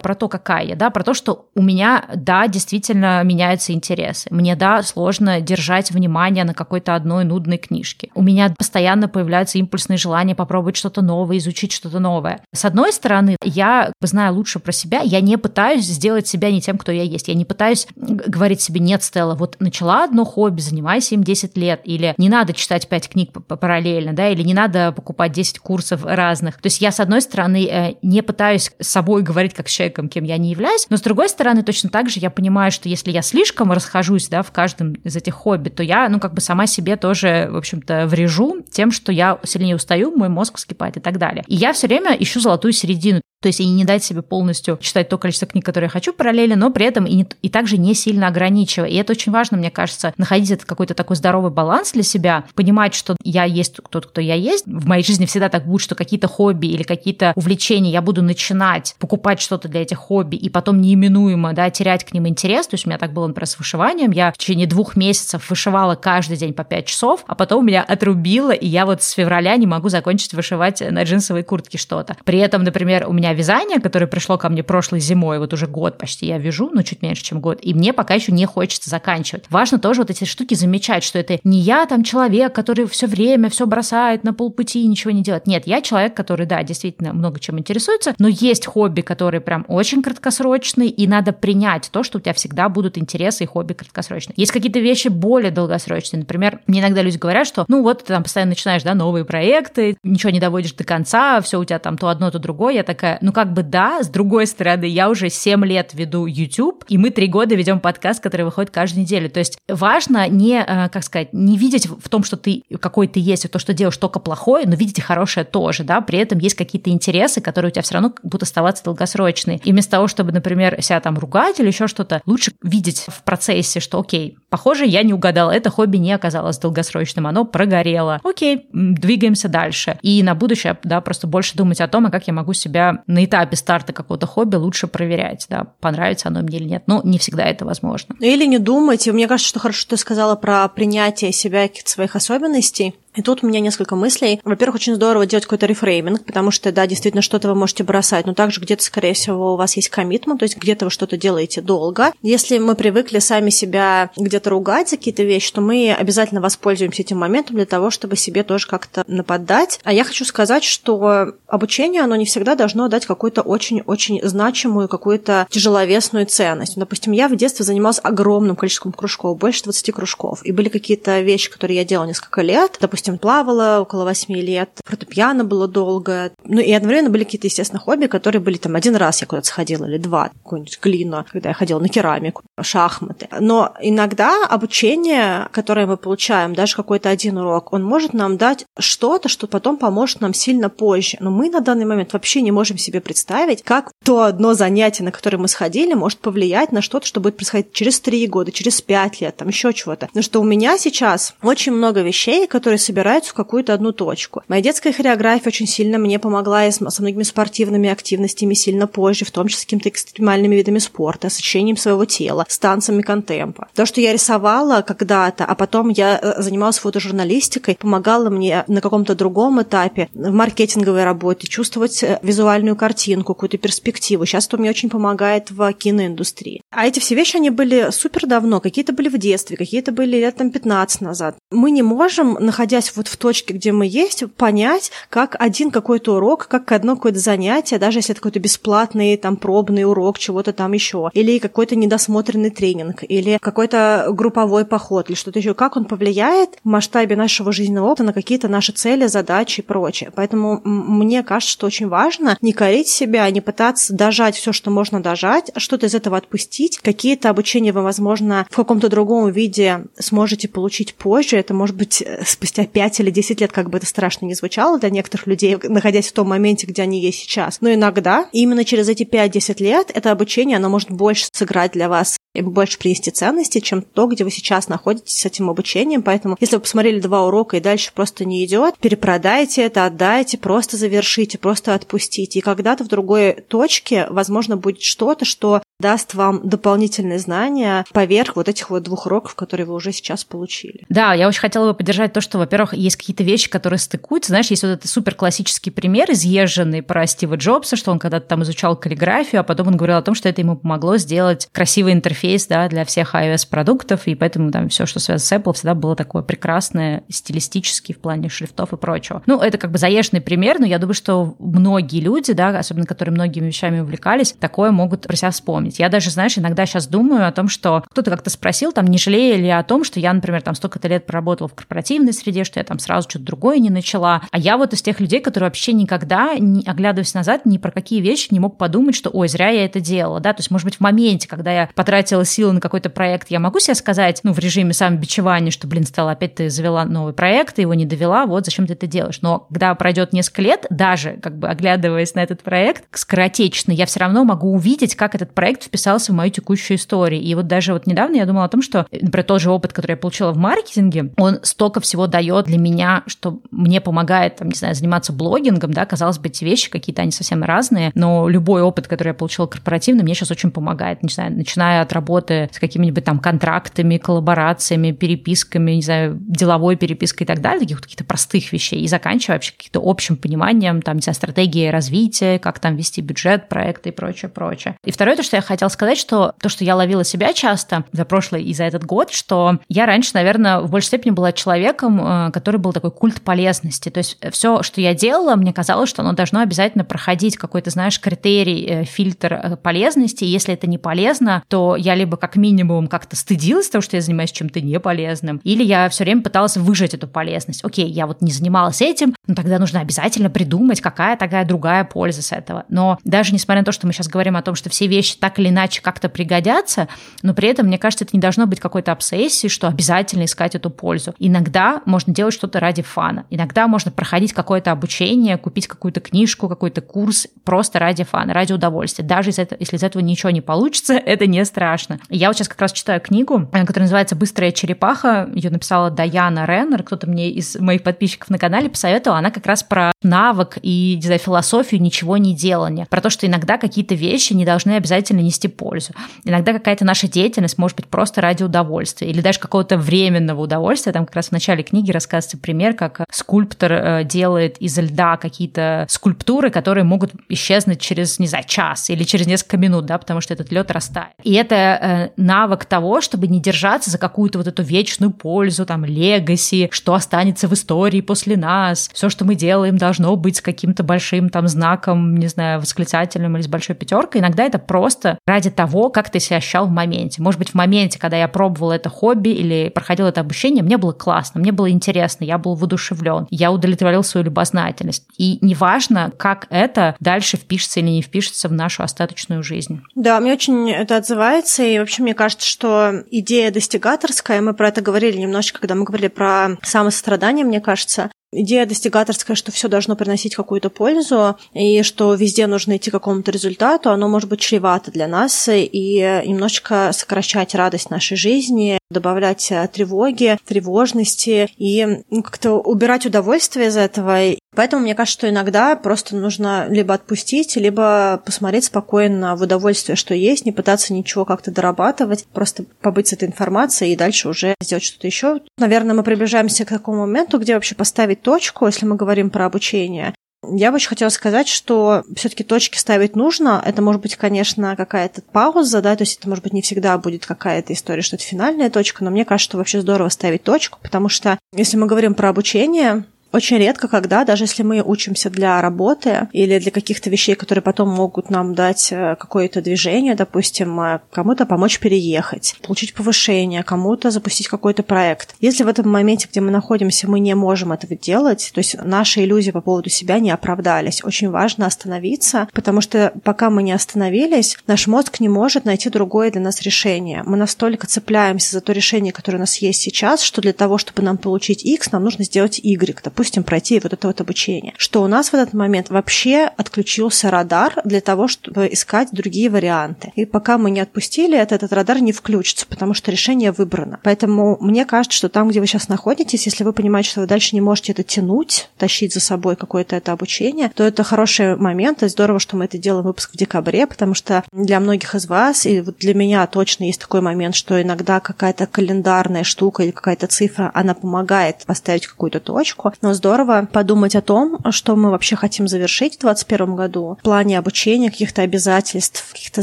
про то, какая я, да, про то, что у меня, да, действительно меняются интересы. Мне, да, сложно держать внимание на какой-то одной нудной книжке. У меня постоянно появляются импульсные желания попробовать что-то новое, изучить что-то новое. С одной стороны, я, зная лучше про себя, я не пытаюсь сделать себя не тем, кто я есть. Я не пытаюсь говорить себе, нет, Стелла, вот начала одно хобби, занимайся им 10 лет, или не надо читать 5 книг параллельно, да, или не надо покупать 10 курсов разных. То есть я, с одной стороны, э, не пытаюсь с собой говорить как с человеком, кем я не являюсь, но с другой стороны, точно так же я понимаю, что если я слишком расхожусь, да, в каждом из этих хобби, то я, ну, как бы сама себе тоже, в общем-то, врежу тем, что я сильнее устаю, мой мозг вскипает и так далее. И я все время ищу золотую середину. То есть и не дать себе полностью читать то количество книг, которые я хочу параллельно, но при этом и, не, и также не сильно ограничивая. И это очень важно, мне кажется, находить этот какой-то такой здоровый баланс для себя, понимать, что я есть тот, кто я есть. В моей жизни всегда так будет, что какие-то хобби или какие-то увлечения я буду начинать покупать что-то для этих хобби и потом неименуемо да, терять к ним интерес. То есть у меня так было, например, с вышиванием. Я в течение двух месяцев вышивала каждый день по пять часов, а потом у меня отрубило, и я вот с февраля не могу закончить вышивать на джинсовой куртке что-то. При этом, например, у меня меня вязание, которое пришло ко мне прошлой зимой, вот уже год почти я вяжу, ну чуть меньше, чем год, и мне пока еще не хочется заканчивать. Важно тоже вот эти штуки замечать, что это не я там человек, который все время все бросает на полпути и ничего не делает. Нет, я человек, который, да, действительно много чем интересуется, но есть хобби, которые прям очень краткосрочные, и надо принять то, что у тебя всегда будут интересы и хобби краткосрочные. Есть какие-то вещи более долгосрочные. Например, Мне иногда люди говорят, что ну вот ты там постоянно начинаешь, да, новые проекты, ничего не доводишь до конца, все у тебя там то одно, то другое. Я такая, ну как бы да, с другой стороны, я уже 7 лет веду YouTube, и мы 3 года ведем подкаст, который выходит каждую неделю. То есть важно не, э, как сказать, не видеть в том, что ты какой ты есть, и то, что делаешь только плохое, но видеть и хорошее тоже, да, при этом есть какие-то интересы, которые у тебя все равно будут оставаться долгосрочные. И вместо того, чтобы, например, себя там ругать или еще что-то, лучше видеть в процессе, что окей, похоже, я не угадала, это хобби не оказалось долгосрочным, оно прогорело. Окей, двигаемся дальше. И на будущее, да, просто больше думать о том, а как я могу себя на этапе старта какого-то хобби лучше проверять, да, понравится оно мне или нет. Но не всегда это возможно. Или не думать. Мне кажется, что хорошо, что ты сказала про принятие себя каких-то своих особенностей. И тут у меня несколько мыслей. Во-первых, очень здорово делать какой-то рефрейминг, потому что, да, действительно, что-то вы можете бросать, но также где-то, скорее всего, у вас есть коммитмент, то есть где-то вы что-то делаете долго. Если мы привыкли сами себя где-то ругать за какие-то вещи, то мы обязательно воспользуемся этим моментом для того, чтобы себе тоже как-то нападать. А я хочу сказать, что обучение, оно не всегда должно дать какую-то очень-очень значимую, какую-то тяжеловесную ценность. Допустим, я в детстве занималась огромным количеством кружков, больше 20 кружков. И были какие-то вещи, которые я делала несколько лет. Допустим, допустим, плавала около восьми лет, фортепиано было долго. Ну и одновременно были какие-то, естественно, хобби, которые были там один раз я куда-то сходила или два, какую-нибудь глину, когда я ходила на керамику, шахматы. Но иногда обучение, которое мы получаем, даже какой-то один урок, он может нам дать что-то, что потом поможет нам сильно позже. Но мы на данный момент вообще не можем себе представить, как то одно занятие, на которое мы сходили, может повлиять на что-то, что будет происходить через три года, через пять лет, там еще чего-то. Потому что у меня сейчас очень много вещей, которые собираются в какую-то одну точку. Моя детская хореография очень сильно мне помогла и со многими спортивными активностями сильно позже, в том числе с какими-то экстремальными видами спорта, с ощущением своего тела, с танцами контемпа. То, что я рисовала когда-то, а потом я э, занималась фотожурналистикой, помогало мне на каком-то другом этапе в маркетинговой работе чувствовать э, визуальную картинку, какую-то перспективу. Сейчас это мне очень помогает в киноиндустрии. А эти все вещи, они были супер давно. Какие-то были в детстве, какие-то были лет там 15 назад. Мы не можем, находясь находясь вот в точке, где мы есть, понять, как один какой-то урок, как одно какое-то занятие, даже если это какой-то бесплатный там пробный урок чего-то там еще, или какой-то недосмотренный тренинг, или какой-то групповой поход, или что-то еще, как он повлияет в масштабе нашего жизненного опыта на какие-то наши цели, задачи и прочее. Поэтому мне кажется, что очень важно не корить себя, не пытаться дожать все, что можно дожать, а что-то из этого отпустить. Какие-то обучения вы, возможно, в каком-то другом виде сможете получить позже. Это может быть э, спустя 5 или 10 лет, как бы это страшно не звучало для некоторых людей, находясь в том моменте, где они есть сейчас. Но иногда именно через эти 5-10 лет это обучение, оно может больше сыграть для вас и больше принести ценности, чем то, где вы сейчас находитесь с этим обучением. Поэтому, если вы посмотрели два урока и дальше просто не идет, перепродайте это, отдайте, просто завершите, просто отпустите. И когда-то в другой точке, возможно, будет что-то, что даст вам дополнительные знания поверх вот этих вот двух уроков, которые вы уже сейчас получили. Да, я очень хотела бы поддержать то, что, во-первых, есть какие-то вещи, которые стыкуются. Знаешь, есть вот этот супер классический пример, изъезженный про Стива Джобса, что он когда-то там изучал каллиграфию, а потом он говорил о том, что это ему помогло сделать красивый интерфейс да, для всех iOS-продуктов, и поэтому там все, что связано с Apple, всегда было такое прекрасное, стилистически в плане шрифтов и прочего. Ну, это как бы заезженный пример, но я думаю, что многие люди, да, особенно которые многими вещами увлекались, такое могут про себя вспомнить. Я даже, знаешь, иногда сейчас думаю о том, что кто-то как-то спросил, там, не жалею ли о том, что я, например, там столько-то лет проработала в корпоративной среде, что я там сразу что-то другое не начала. А я вот из тех людей, которые вообще никогда, не оглядываясь назад, ни про какие вещи не мог подумать, что, ой, зря я это делала, да, то есть, может быть, в моменте, когда я потратила силы на какой-то проект, я могу себе сказать, ну, в режиме самобичевания, что, блин, стала опять ты завела новый проект, ты его не довела, вот зачем ты это делаешь. Но когда пройдет несколько лет, даже как бы оглядываясь на этот проект скоротечно, я все равно могу увидеть, как этот проект вписался в мою текущую историю. И вот даже вот недавно я думала о том, что, например, тот же опыт, который я получила в маркетинге, он столько всего дает для меня, что мне помогает, там, не знаю, заниматься блогингом, да, казалось бы, эти вещи какие-то, они совсем разные, но любой опыт, который я получила корпоративно, мне сейчас очень помогает, не знаю, начиная от работы с какими-нибудь там контрактами, коллаборациями, переписками, не знаю, деловой перепиской и так далее, таких вот каких-то простых вещей, и заканчивая вообще каким-то общим пониманием, там, не знаю, стратегии развития, как там вести бюджет, проекты и прочее, прочее. И второе, то, что я хотела сказать, что то, что я ловила себя часто за прошлый и за этот год, что я раньше, наверное, в большей степени была человеком, э, который был такой культ полезности. То есть все, что я делала, мне казалось, что оно должно обязательно проходить какой-то, знаешь, критерий, э, фильтр э, полезности. И если это не полезно, то я я либо как минимум как-то стыдилась того, что я занимаюсь чем-то неполезным, или я все время пыталась выжать эту полезность. Окей, я вот не занималась этим, но тогда нужно обязательно придумать, какая такая другая польза с этого. Но даже несмотря на то, что мы сейчас говорим о том, что все вещи так или иначе как-то пригодятся, но при этом, мне кажется, это не должно быть какой-то обсессией, что обязательно искать эту пользу. Иногда можно делать что-то ради фана. Иногда можно проходить какое-то обучение, купить какую-то книжку, какой-то курс просто ради фана, ради удовольствия. Даже если, если из этого ничего не получится, это не страшно. Я вот сейчас как раз читаю книгу, э, которая называется «Быстрая черепаха». Ее написала Даяна Реннер. Кто-то мне из моих подписчиков на канале посоветовал. Она как раз про навык и, не знаю, философию ничего не делания. Про то, что иногда какие-то вещи не должны обязательно нести пользу. Иногда какая-то наша деятельность может быть просто ради удовольствия или даже какого-то временного удовольствия. Там как раз в начале книги рассказывается пример, как скульптор э, делает из льда какие-то скульптуры, которые могут исчезнуть через, не знаю, час или через несколько минут, да, потому что этот лед растает. И это э, навык того, чтобы не держаться за какую-то вот эту вечную пользу, там, легаси, что останется в истории после нас. Все, что мы делаем, должно быть с каким-то большим там знаком, не знаю, восклицательным или с большой пятеркой. Иногда это просто ради того, как ты себя ощущал в моменте. Может быть, в моменте, когда я пробовала это хобби или проходила это обучение, мне было классно, мне было интересно, я был воодушевлен, я удовлетворил свою любознательность. И неважно, как это дальше впишется или не впишется в нашу остаточную жизнь. Да, мне очень это отзывается, и вообще мне кажется, что идея достигаторская, мы про это говорили немножечко, когда мы говорили про самосострадание, мне кажется, Идея достигаторская, что все должно приносить какую-то пользу, и что везде нужно идти к какому-то результату, оно может быть чревато для нас и немножечко сокращать радость нашей жизни, добавлять э, тревоги, тревожности и ну, как-то убирать удовольствие из этого. Поэтому мне кажется, что иногда просто нужно либо отпустить, либо посмотреть спокойно в удовольствие, что есть, не пытаться ничего как-то дорабатывать, просто побыть с этой информацией и дальше уже сделать что-то еще. Наверное, мы приближаемся к такому моменту, где вообще поставить точку, если мы говорим про обучение, я бы очень хотела сказать, что все-таки точки ставить нужно. Это может быть, конечно, какая-то пауза, да, то есть это может быть не всегда будет какая-то история, что это финальная точка, но мне кажется, что вообще здорово ставить точку, потому что если мы говорим про обучение, очень редко, когда, даже если мы учимся для работы или для каких-то вещей, которые потом могут нам дать э, какое-то движение, допустим, э, кому-то помочь переехать, получить повышение, кому-то запустить какой-то проект. Если в этом моменте, где мы находимся, мы не можем этого делать, то есть наши иллюзии по поводу себя не оправдались, очень важно остановиться, потому что пока мы не остановились, наш мозг не может найти другое для нас решение. Мы настолько цепляемся за то решение, которое у нас есть сейчас, что для того, чтобы нам получить X, нам нужно сделать Y, пройти вот это вот обучение, что у нас в этот момент вообще отключился радар для того, чтобы искать другие варианты. И пока мы не отпустили это, этот радар не включится, потому что решение выбрано. Поэтому мне кажется, что там, где вы сейчас находитесь, если вы понимаете, что вы дальше не можете это тянуть, тащить за собой какое-то это обучение, то это хороший момент, и здорово, что мы это делаем выпуск в декабре, потому что для многих из вас, и вот для меня точно есть такой момент, что иногда какая-то календарная штука или какая-то цифра, она помогает поставить какую-то точку, но здорово подумать о том, что мы вообще хотим завершить в 2021 году в плане обучения, каких-то обязательств, каких-то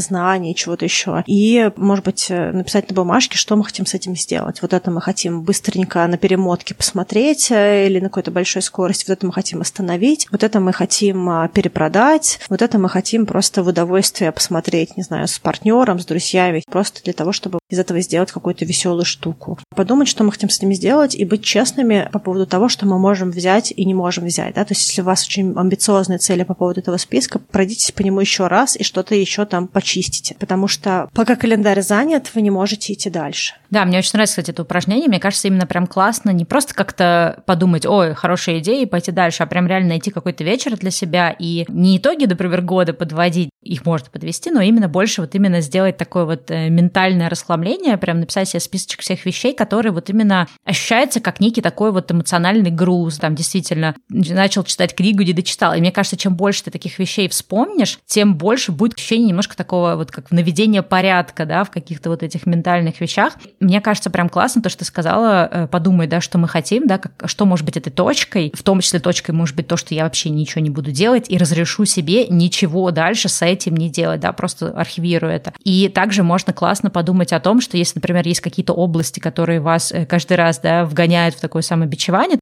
знаний, чего-то еще. И, может быть, написать на бумажке, что мы хотим с этим сделать. Вот это мы хотим быстренько на перемотке посмотреть э, или на какой-то большой скорости. Вот это мы хотим остановить. Вот это мы хотим а, перепродать. Вот это мы хотим просто в удовольствие посмотреть, не знаю, с партнером, с друзьями, просто для того, чтобы из этого сделать какую-то веселую штуку. Подумать, что мы хотим с ними сделать, и быть честными по поводу того, что мы можем взять и не можем взять. Да? То есть, если у вас очень амбициозные цели по поводу этого списка, пройдитесь по нему еще раз и что-то еще там почистите. Потому что пока календарь занят, вы не можете идти дальше. Да, мне очень нравится, кстати, это упражнение. Мне кажется, именно прям классно не просто как-то подумать, ой, хорошая идея, и пойти дальше, а прям реально найти какой-то вечер для себя и не итоги, например, года подводить, их можно подвести, но именно больше вот именно сделать такое вот э, ментальное расхламление, прям написать себе списочек всех вещей, которые вот именно ощущаются как некий такой вот эмоциональный груз. Там действительно начал читать книгу, не дочитал. И мне кажется, чем больше ты таких вещей вспомнишь, тем больше будет ощущение немножко такого вот как наведения порядка, да, в каких-то вот этих ментальных вещах. Мне кажется, прям классно то, что ты сказала, э, подумай, да, что мы хотим, да, как, что может быть этой точкой, в том числе точкой может быть то, что я вообще ничего не буду делать и разрешу себе ничего дальше с этим не делать, да, просто архивирую это. И также можно классно подумать о том, что если, например, есть какие-то области, которые вас э, каждый раз, да, вгоняют в такое самобичевание,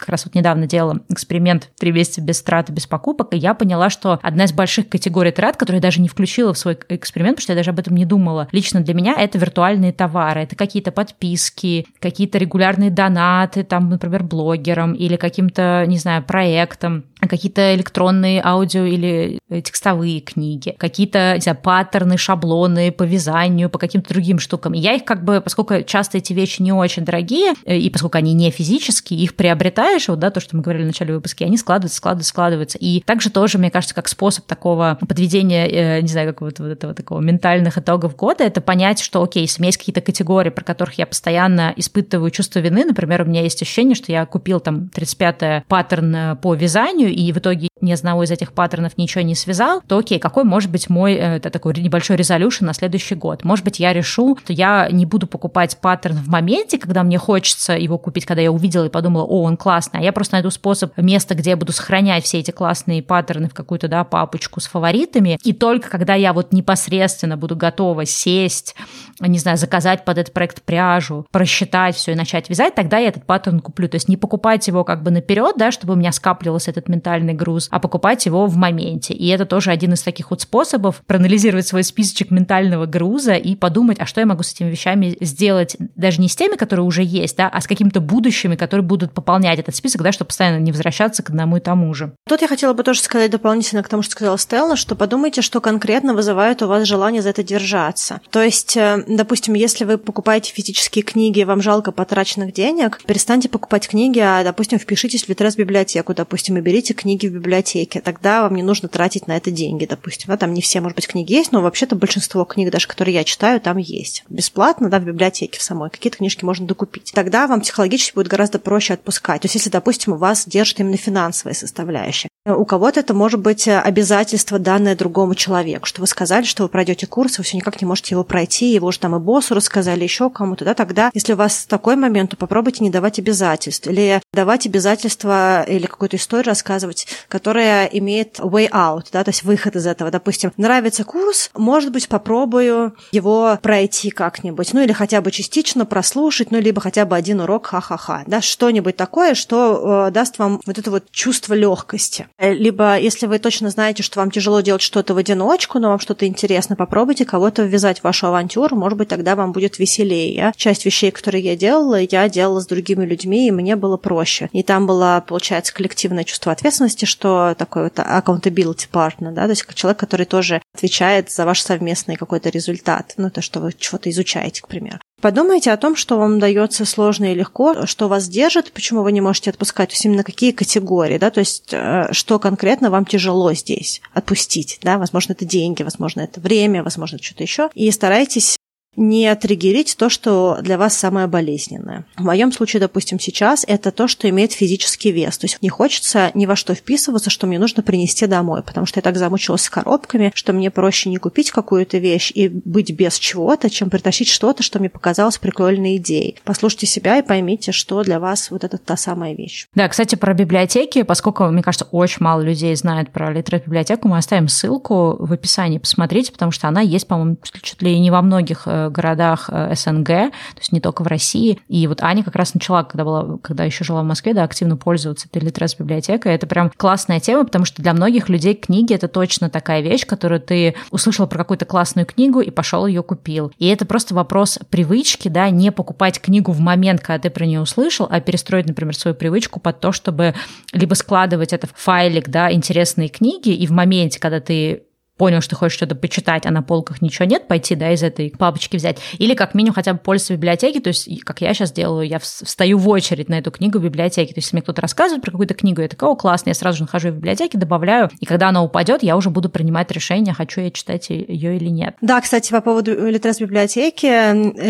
как раз вот недавно делала эксперимент «Три месяца без трат и без покупок», и я поняла, что одна из больших категорий трат, которую я даже не включила в свой эксперимент, потому что я даже об этом не думала, лично для меня это виртуальные товары, это какие-то подписки, какие-то регулярные донаты, там, например, блогерам или каким-то, не знаю, проектам, какие-то электронные аудио или текстовые книги, какие-то, знаю, паттерны, шаблоны по вязанию, по каким-то другим штукам. И я их как бы, поскольку часто эти вещи не очень дорогие, э, и поскольку они не физические, их приобретаешь, вот, да, то, что мы говорили в начале выпуска, они складываются, складываются, складываются. И также тоже, мне кажется, как способ такого подведения, э, не знаю, какого-то вот этого такого ментальных итогов года, это понять, что, окей, если у меня есть какие-то категории, про которых я постоянно испытываю чувство вины, например, у меня есть ощущение, что я купил там 35-й паттерн э, по вязанию, и в итоге ни одного из этих паттернов ничего не связал, то окей, какой может быть мой это такой небольшой резолюшн на следующий год? Может быть, я решу, что я не буду покупать паттерн в моменте, когда мне хочется его купить, когда я увидела и подумала, о, он классный, а я просто найду способ, место, где я буду сохранять все эти классные паттерны в какую-то, да, папочку с фаворитами, и только когда я вот непосредственно буду готова сесть, не знаю, заказать под этот проект пряжу, просчитать все и начать вязать, тогда я этот паттерн куплю. То есть не покупать его как бы наперед, да, чтобы у меня скапливался этот ментальный груз, а покупать его в моменте. И это тоже один из таких вот способов проанализировать свой списочек ментального груза и подумать, а что я могу с этими вещами сделать, даже не с теми, которые уже есть, да, а с какими-то будущими, которые будут пополнять этот список, да, чтобы постоянно не возвращаться к одному и тому же. Тут я хотела бы тоже сказать дополнительно к тому, что сказала Стелла, что подумайте, что конкретно вызывает у вас желание за это держаться. То есть, э, допустим, если вы покупаете физические книги, вам жалко потраченных денег, перестаньте покупать книги, а, допустим, впишитесь в Литрес библиотеку, допустим, и берите книги в библиотеке. Тогда вам не нужно тратить на это деньги, допустим. Да, там не все, может быть, книги есть, но вообще-то большинство книг, даже которые я читаю, там есть. Бесплатно, да, в библиотеке в самой. Какие-то книжки можно докупить. Тогда вам психологически будет гораздо проще отпускать. То есть, если, допустим, у вас держит именно финансовая составляющая. У кого-то это может быть обязательство, данное другому человеку, что вы сказали, что вы пройдете курс, вы все никак не можете его пройти, его уже там и боссу рассказали, еще кому-то, да, тогда, если у вас такой момент, то попробуйте не давать обязательств, или давать обязательства или какую-то историю рассказывать, которая имеет way out, да, то есть выход из этого. Допустим, нравится курс, может быть, попробую его пройти как-нибудь, ну или хотя бы частично прослушать, ну либо хотя бы один урок, ха-ха-ха, да, что-нибудь такое, что э, даст вам вот это вот чувство легкости. Либо, если вы точно знаете, что вам тяжело делать что-то в одиночку, но вам что-то интересно, попробуйте кого-то ввязать в вашу авантюру, может быть, тогда вам будет веселее. Часть вещей, которые я делала, я делала с другими людьми, и мне было проще. И там было, получается, коллективное чувство ответственности, что такое вот accountability partner, да, то есть человек, который тоже отвечает за ваш совместный какой-то результат, ну, то, что вы чего-то изучаете, к примеру. Подумайте о том, что вам дается сложно и легко, что вас держит, почему вы не можете отпускать, то есть именно какие категории, да, то есть э, что конкретно вам тяжело здесь отпустить, да, возможно, это деньги, возможно, это время, возможно, что-то еще, и старайтесь не триггерить то, что для вас самое болезненное. В моем случае, допустим, сейчас это то, что имеет физический вес. То есть не хочется ни во что вписываться, что мне нужно принести домой, потому что я так замучилась с коробками, что мне проще не купить какую-то вещь и быть без чего-то, чем притащить что-то, что мне показалось прикольной идеей. Послушайте себя и поймите, что для вас вот это та самая вещь. Да, кстати, про библиотеки, поскольку, мне кажется, очень мало людей знает про литературу-библиотеку, мы оставим ссылку в описании, посмотрите, потому что она есть, по-моему, чуть ли не во многих э, городах э, СНГ, то есть не только в России. И вот Аня как раз начала, когда, была, когда еще жила в Москве, да, активно пользоваться этой литрес-библиотекой. Это прям классная тема, потому что для многих людей книги — это точно такая вещь, которую ты услышал про какую-то классную книгу и пошел ее купил. И это просто вопрос привычки, да, не покупать книгу в момент, когда ты про нее услышал, а перестроить, например, свою привычку под то, чтобы либо складывать это в файлик, да, интересные книги, и в моменте, когда ты понял, что хочешь что-то почитать, а на полках ничего нет, пойти, да, из этой папочки взять. Или как минимум хотя бы пользоваться библиотеки, то есть, как я сейчас делаю, я встаю в очередь на эту книгу в библиотеке. То есть, если мне кто-то рассказывает про какую-то книгу, я такая, о, классно, я сразу же нахожу в библиотеке, добавляю, и когда она упадет, я уже буду принимать решение, хочу я читать ее или нет. Да, кстати, по поводу Литрес библиотеки,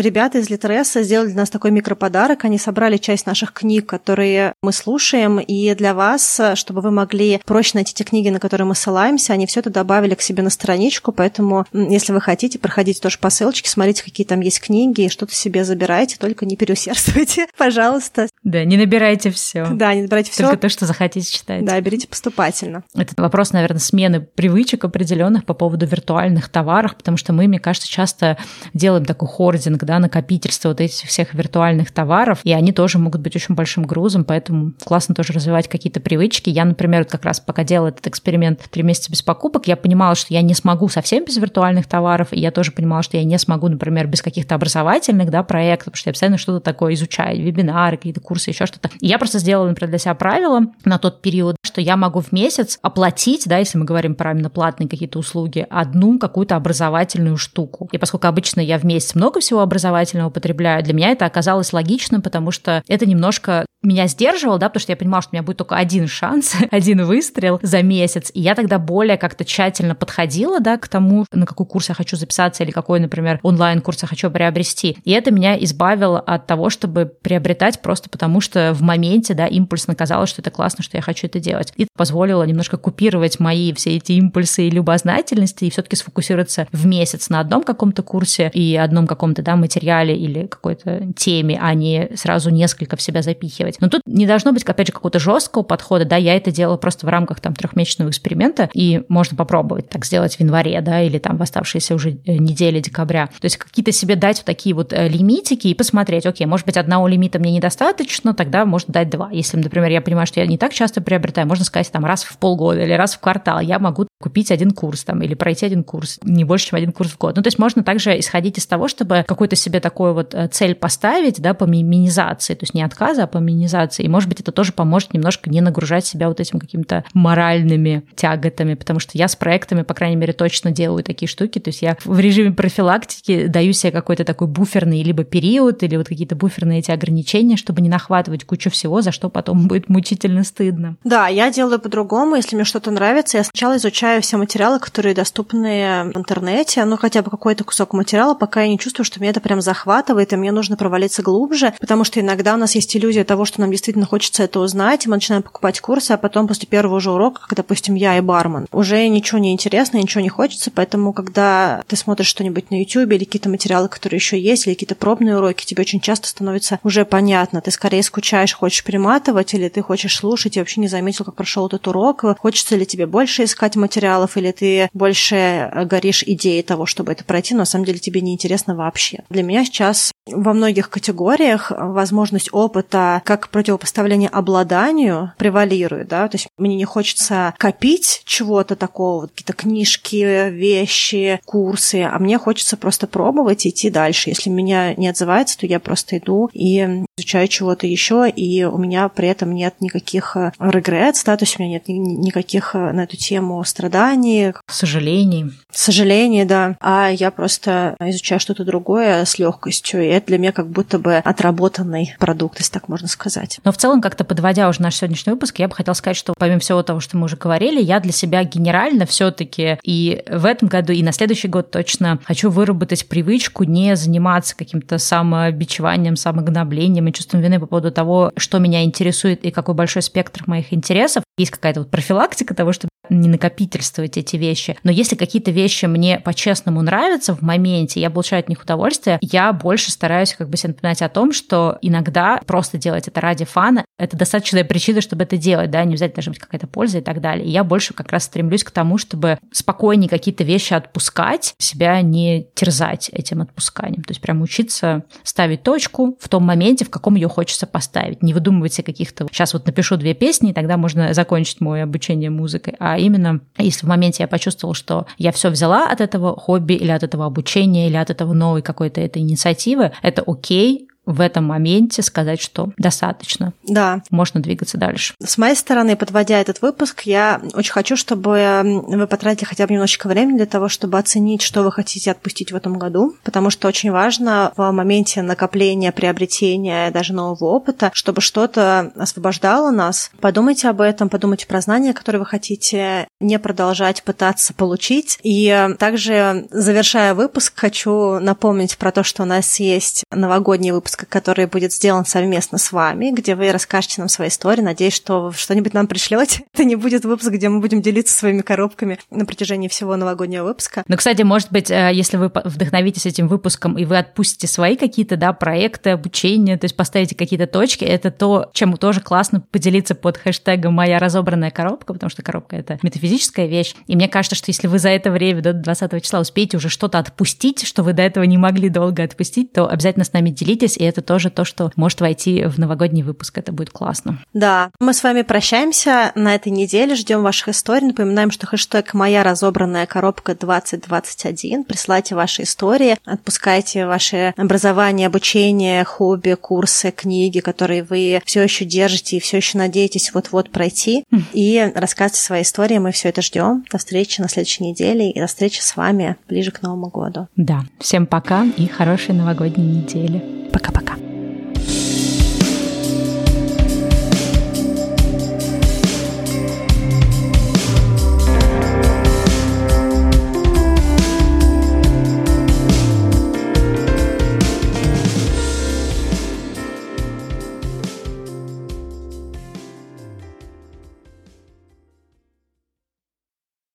ребята из Литреса сделали для нас такой микроподарок, они собрали часть наших книг, которые мы слушаем, и для вас, чтобы вы могли проще найти те книги, на которые мы ссылаемся, они все это добавили к себе себе на страничку, поэтому если вы хотите, проходите тоже по ссылочке, смотрите, какие там есть книги, что-то себе забирайте, только не переусердствуйте, пожалуйста. Да, не набирайте все. Да, не набирайте все. Только то, что захотите читать. Да, берите поступательно. Это вопрос, наверное, смены привычек определенных по поводу виртуальных товаров, потому что мы, мне кажется, часто делаем такой хординг, да, накопительство вот этих всех виртуальных товаров, и они тоже могут быть очень большим грузом, поэтому классно тоже развивать какие-то привычки. Я, например, как раз пока делала этот эксперимент три месяца без покупок, я понимала, что я не смогу совсем без виртуальных товаров, и я тоже понимала, что я не смогу, например, без каких-то образовательных да, проектов, потому что я постоянно что-то такое изучаю, вебинары, какие-то курсы, еще что-то. И я просто сделала, например, для себя правило на тот период, что я могу в месяц оплатить, да, если мы говорим про именно платные какие-то услуги, одну какую-то образовательную штуку. И поскольку обычно я в месяц много всего образовательного употребляю, для меня это оказалось логичным, потому что это немножко меня сдерживало, да, потому что я понимала, что у меня будет только один шанс, один выстрел за месяц, и я тогда более как-то тщательно подходила, да, к тому, на какой курс я хочу записаться или какой, например, онлайн-курс я хочу приобрести. И это меня избавило от того, чтобы приобретать просто потому, что в моменте, да, импульсно казалось, что это классно, что я хочу это делать. И позволило немножко купировать мои все эти импульсы и любознательности и все-таки сфокусироваться в месяц на одном каком-то курсе и одном каком-то, да, материале или какой-то теме, а не сразу несколько в себя запихивать делать. Но тут не должно быть, опять же, какого-то жесткого подхода, да, я это делала просто в рамках там трехмесячного эксперимента, и можно попробовать так сделать в январе, да, или там в оставшиеся уже э, недели декабря. То есть какие-то себе дать вот такие вот э, лимитики и посмотреть, окей, может быть, одного лимита мне недостаточно, тогда можно дать два. Если, например, я понимаю, что я не так часто приобретаю, можно сказать там раз в полгода или раз в квартал, я могу купить один курс там или пройти один курс, не больше, чем один курс в год. Ну, то есть можно также исходить из того, чтобы какую-то себе такую вот э, цель поставить, да, по минимизации, то есть не отказа, а по минимизации. И, может быть, это тоже поможет немножко не нагружать себя вот этим какими-то моральными тяготами, потому что я с проектами, по крайней мере, точно делаю такие штуки. То есть я в режиме профилактики даю себе какой-то такой буферный либо период, или вот какие-то буферные эти ограничения, чтобы не нахватывать кучу всего, за что потом будет мучительно стыдно. Да, я делаю по-другому. Если мне что-то нравится, я сначала изучаю все материалы, которые доступны в интернете, ну хотя бы какой-то кусок материала, пока я не чувствую, что меня это прям захватывает, и мне нужно провалиться глубже, потому что иногда у нас есть иллюзия того, что нам действительно хочется это узнать, и мы начинаем покупать курсы, а потом после первого же урока, как, допустим, я и бармен, уже ничего не интересно, ничего не хочется, поэтому, когда ты смотришь что-нибудь на YouTube или какие-то материалы, которые еще есть, или какие-то пробные уроки, тебе очень часто становится уже понятно, ты скорее скучаешь, хочешь перематывать, или ты хочешь слушать и вообще не заметил, как прошел этот урок, хочется ли тебе больше искать материалов, или ты больше горишь идеей того, чтобы это пройти, но на самом деле тебе не интересно вообще. Для меня сейчас во многих категориях возможность опыта как противопоставление обладанию превалирует, да, то есть мне не хочется копить чего-то такого, какие-то книжки, вещи, курсы, а мне хочется просто пробовать идти дальше. Если меня не отзывается, то я просто иду и изучаю чего-то еще, и у меня при этом нет никаких регретс, есть у меня нет никаких на эту тему страданий. Сожалений. Сожалений, да. А я просто изучаю что-то другое с легкостью, и это для меня как будто бы отработанный продукт, если так можно сказать. Но в целом, как-то подводя уже наш сегодняшний выпуск, я бы хотела сказать, что помимо всего того, что мы уже говорили, я для себя генерально все-таки и в этом году, и на следующий год точно хочу выработать привычку не заниматься каким-то самобичеванием, самогноблением и чувством вины по поводу того, что меня интересует и какой большой спектр моих интересов. Есть какая-то вот профилактика того, чтобы не накопительствовать эти вещи. Но если какие-то вещи мне по-честному нравятся в моменте, я получаю от них удовольствие, я больше стараюсь как бы себе напоминать о том, что иногда просто делать это ради фана, это достаточная причина, чтобы это делать, да, не обязательно должна быть какая-то польза и так далее. И я больше как раз стремлюсь к тому, чтобы спокойнее какие-то вещи отпускать, себя не терзать этим отпусканием. То есть прям учиться ставить точку в том моменте, в каком ее хочется поставить. Не выдумывать себе каких-то... Сейчас вот напишу две песни, и тогда можно закончить мое обучение музыкой. А именно, если в моменте я почувствовала, что я все взяла от этого хобби или от этого обучения или от этого новой какой-то этой инициативы, это окей, в этом моменте сказать, что достаточно. Да. Можно двигаться дальше. С моей стороны, подводя этот выпуск, я очень хочу, чтобы вы потратили хотя бы немножечко времени для того, чтобы оценить, что вы хотите отпустить в этом году, потому что очень важно в моменте накопления, приобретения даже нового опыта, чтобы что-то освобождало нас. Подумайте об этом, подумайте про знания, которые вы хотите не продолжать пытаться получить. И также, завершая выпуск, хочу напомнить про то, что у нас есть новогодний выпуск выпуск, который будет сделан совместно с вами, где вы расскажете нам свои истории. Надеюсь, что вы что-нибудь нам пришлете. Это не будет выпуск, где мы будем делиться своими коробками на протяжении всего новогоднего выпуска. Ну, кстати, может быть, э, если вы вдохновитесь этим выпуском и вы отпустите свои какие-то, да, проекты, обучения, то есть поставите какие-то точки, это то, чем тоже классно поделиться под хэштегом «Моя разобранная коробка», потому что коробка — это метафизическая вещь. И мне кажется, что если вы за это время до 20 числа успеете уже что-то отпустить, что вы до этого не могли долго отпустить, то обязательно с нами делитесь, и это тоже то, что может войти в новогодний выпуск. Это будет классно. Да, мы с вами прощаемся на этой неделе, ждем ваших историй. Напоминаем, что хэштег «Моя разобранная коробка 2021». Присылайте ваши истории, отпускайте ваши образование, обучение, хобби, курсы, книги, которые вы все еще держите и все еще надеетесь вот-вот пройти. И рассказывайте свои истории, мы все это ждем. До встречи на следующей неделе и до встречи с вами ближе к Новому году. Да, всем пока и хорошей новогодней недели. Пока-пока.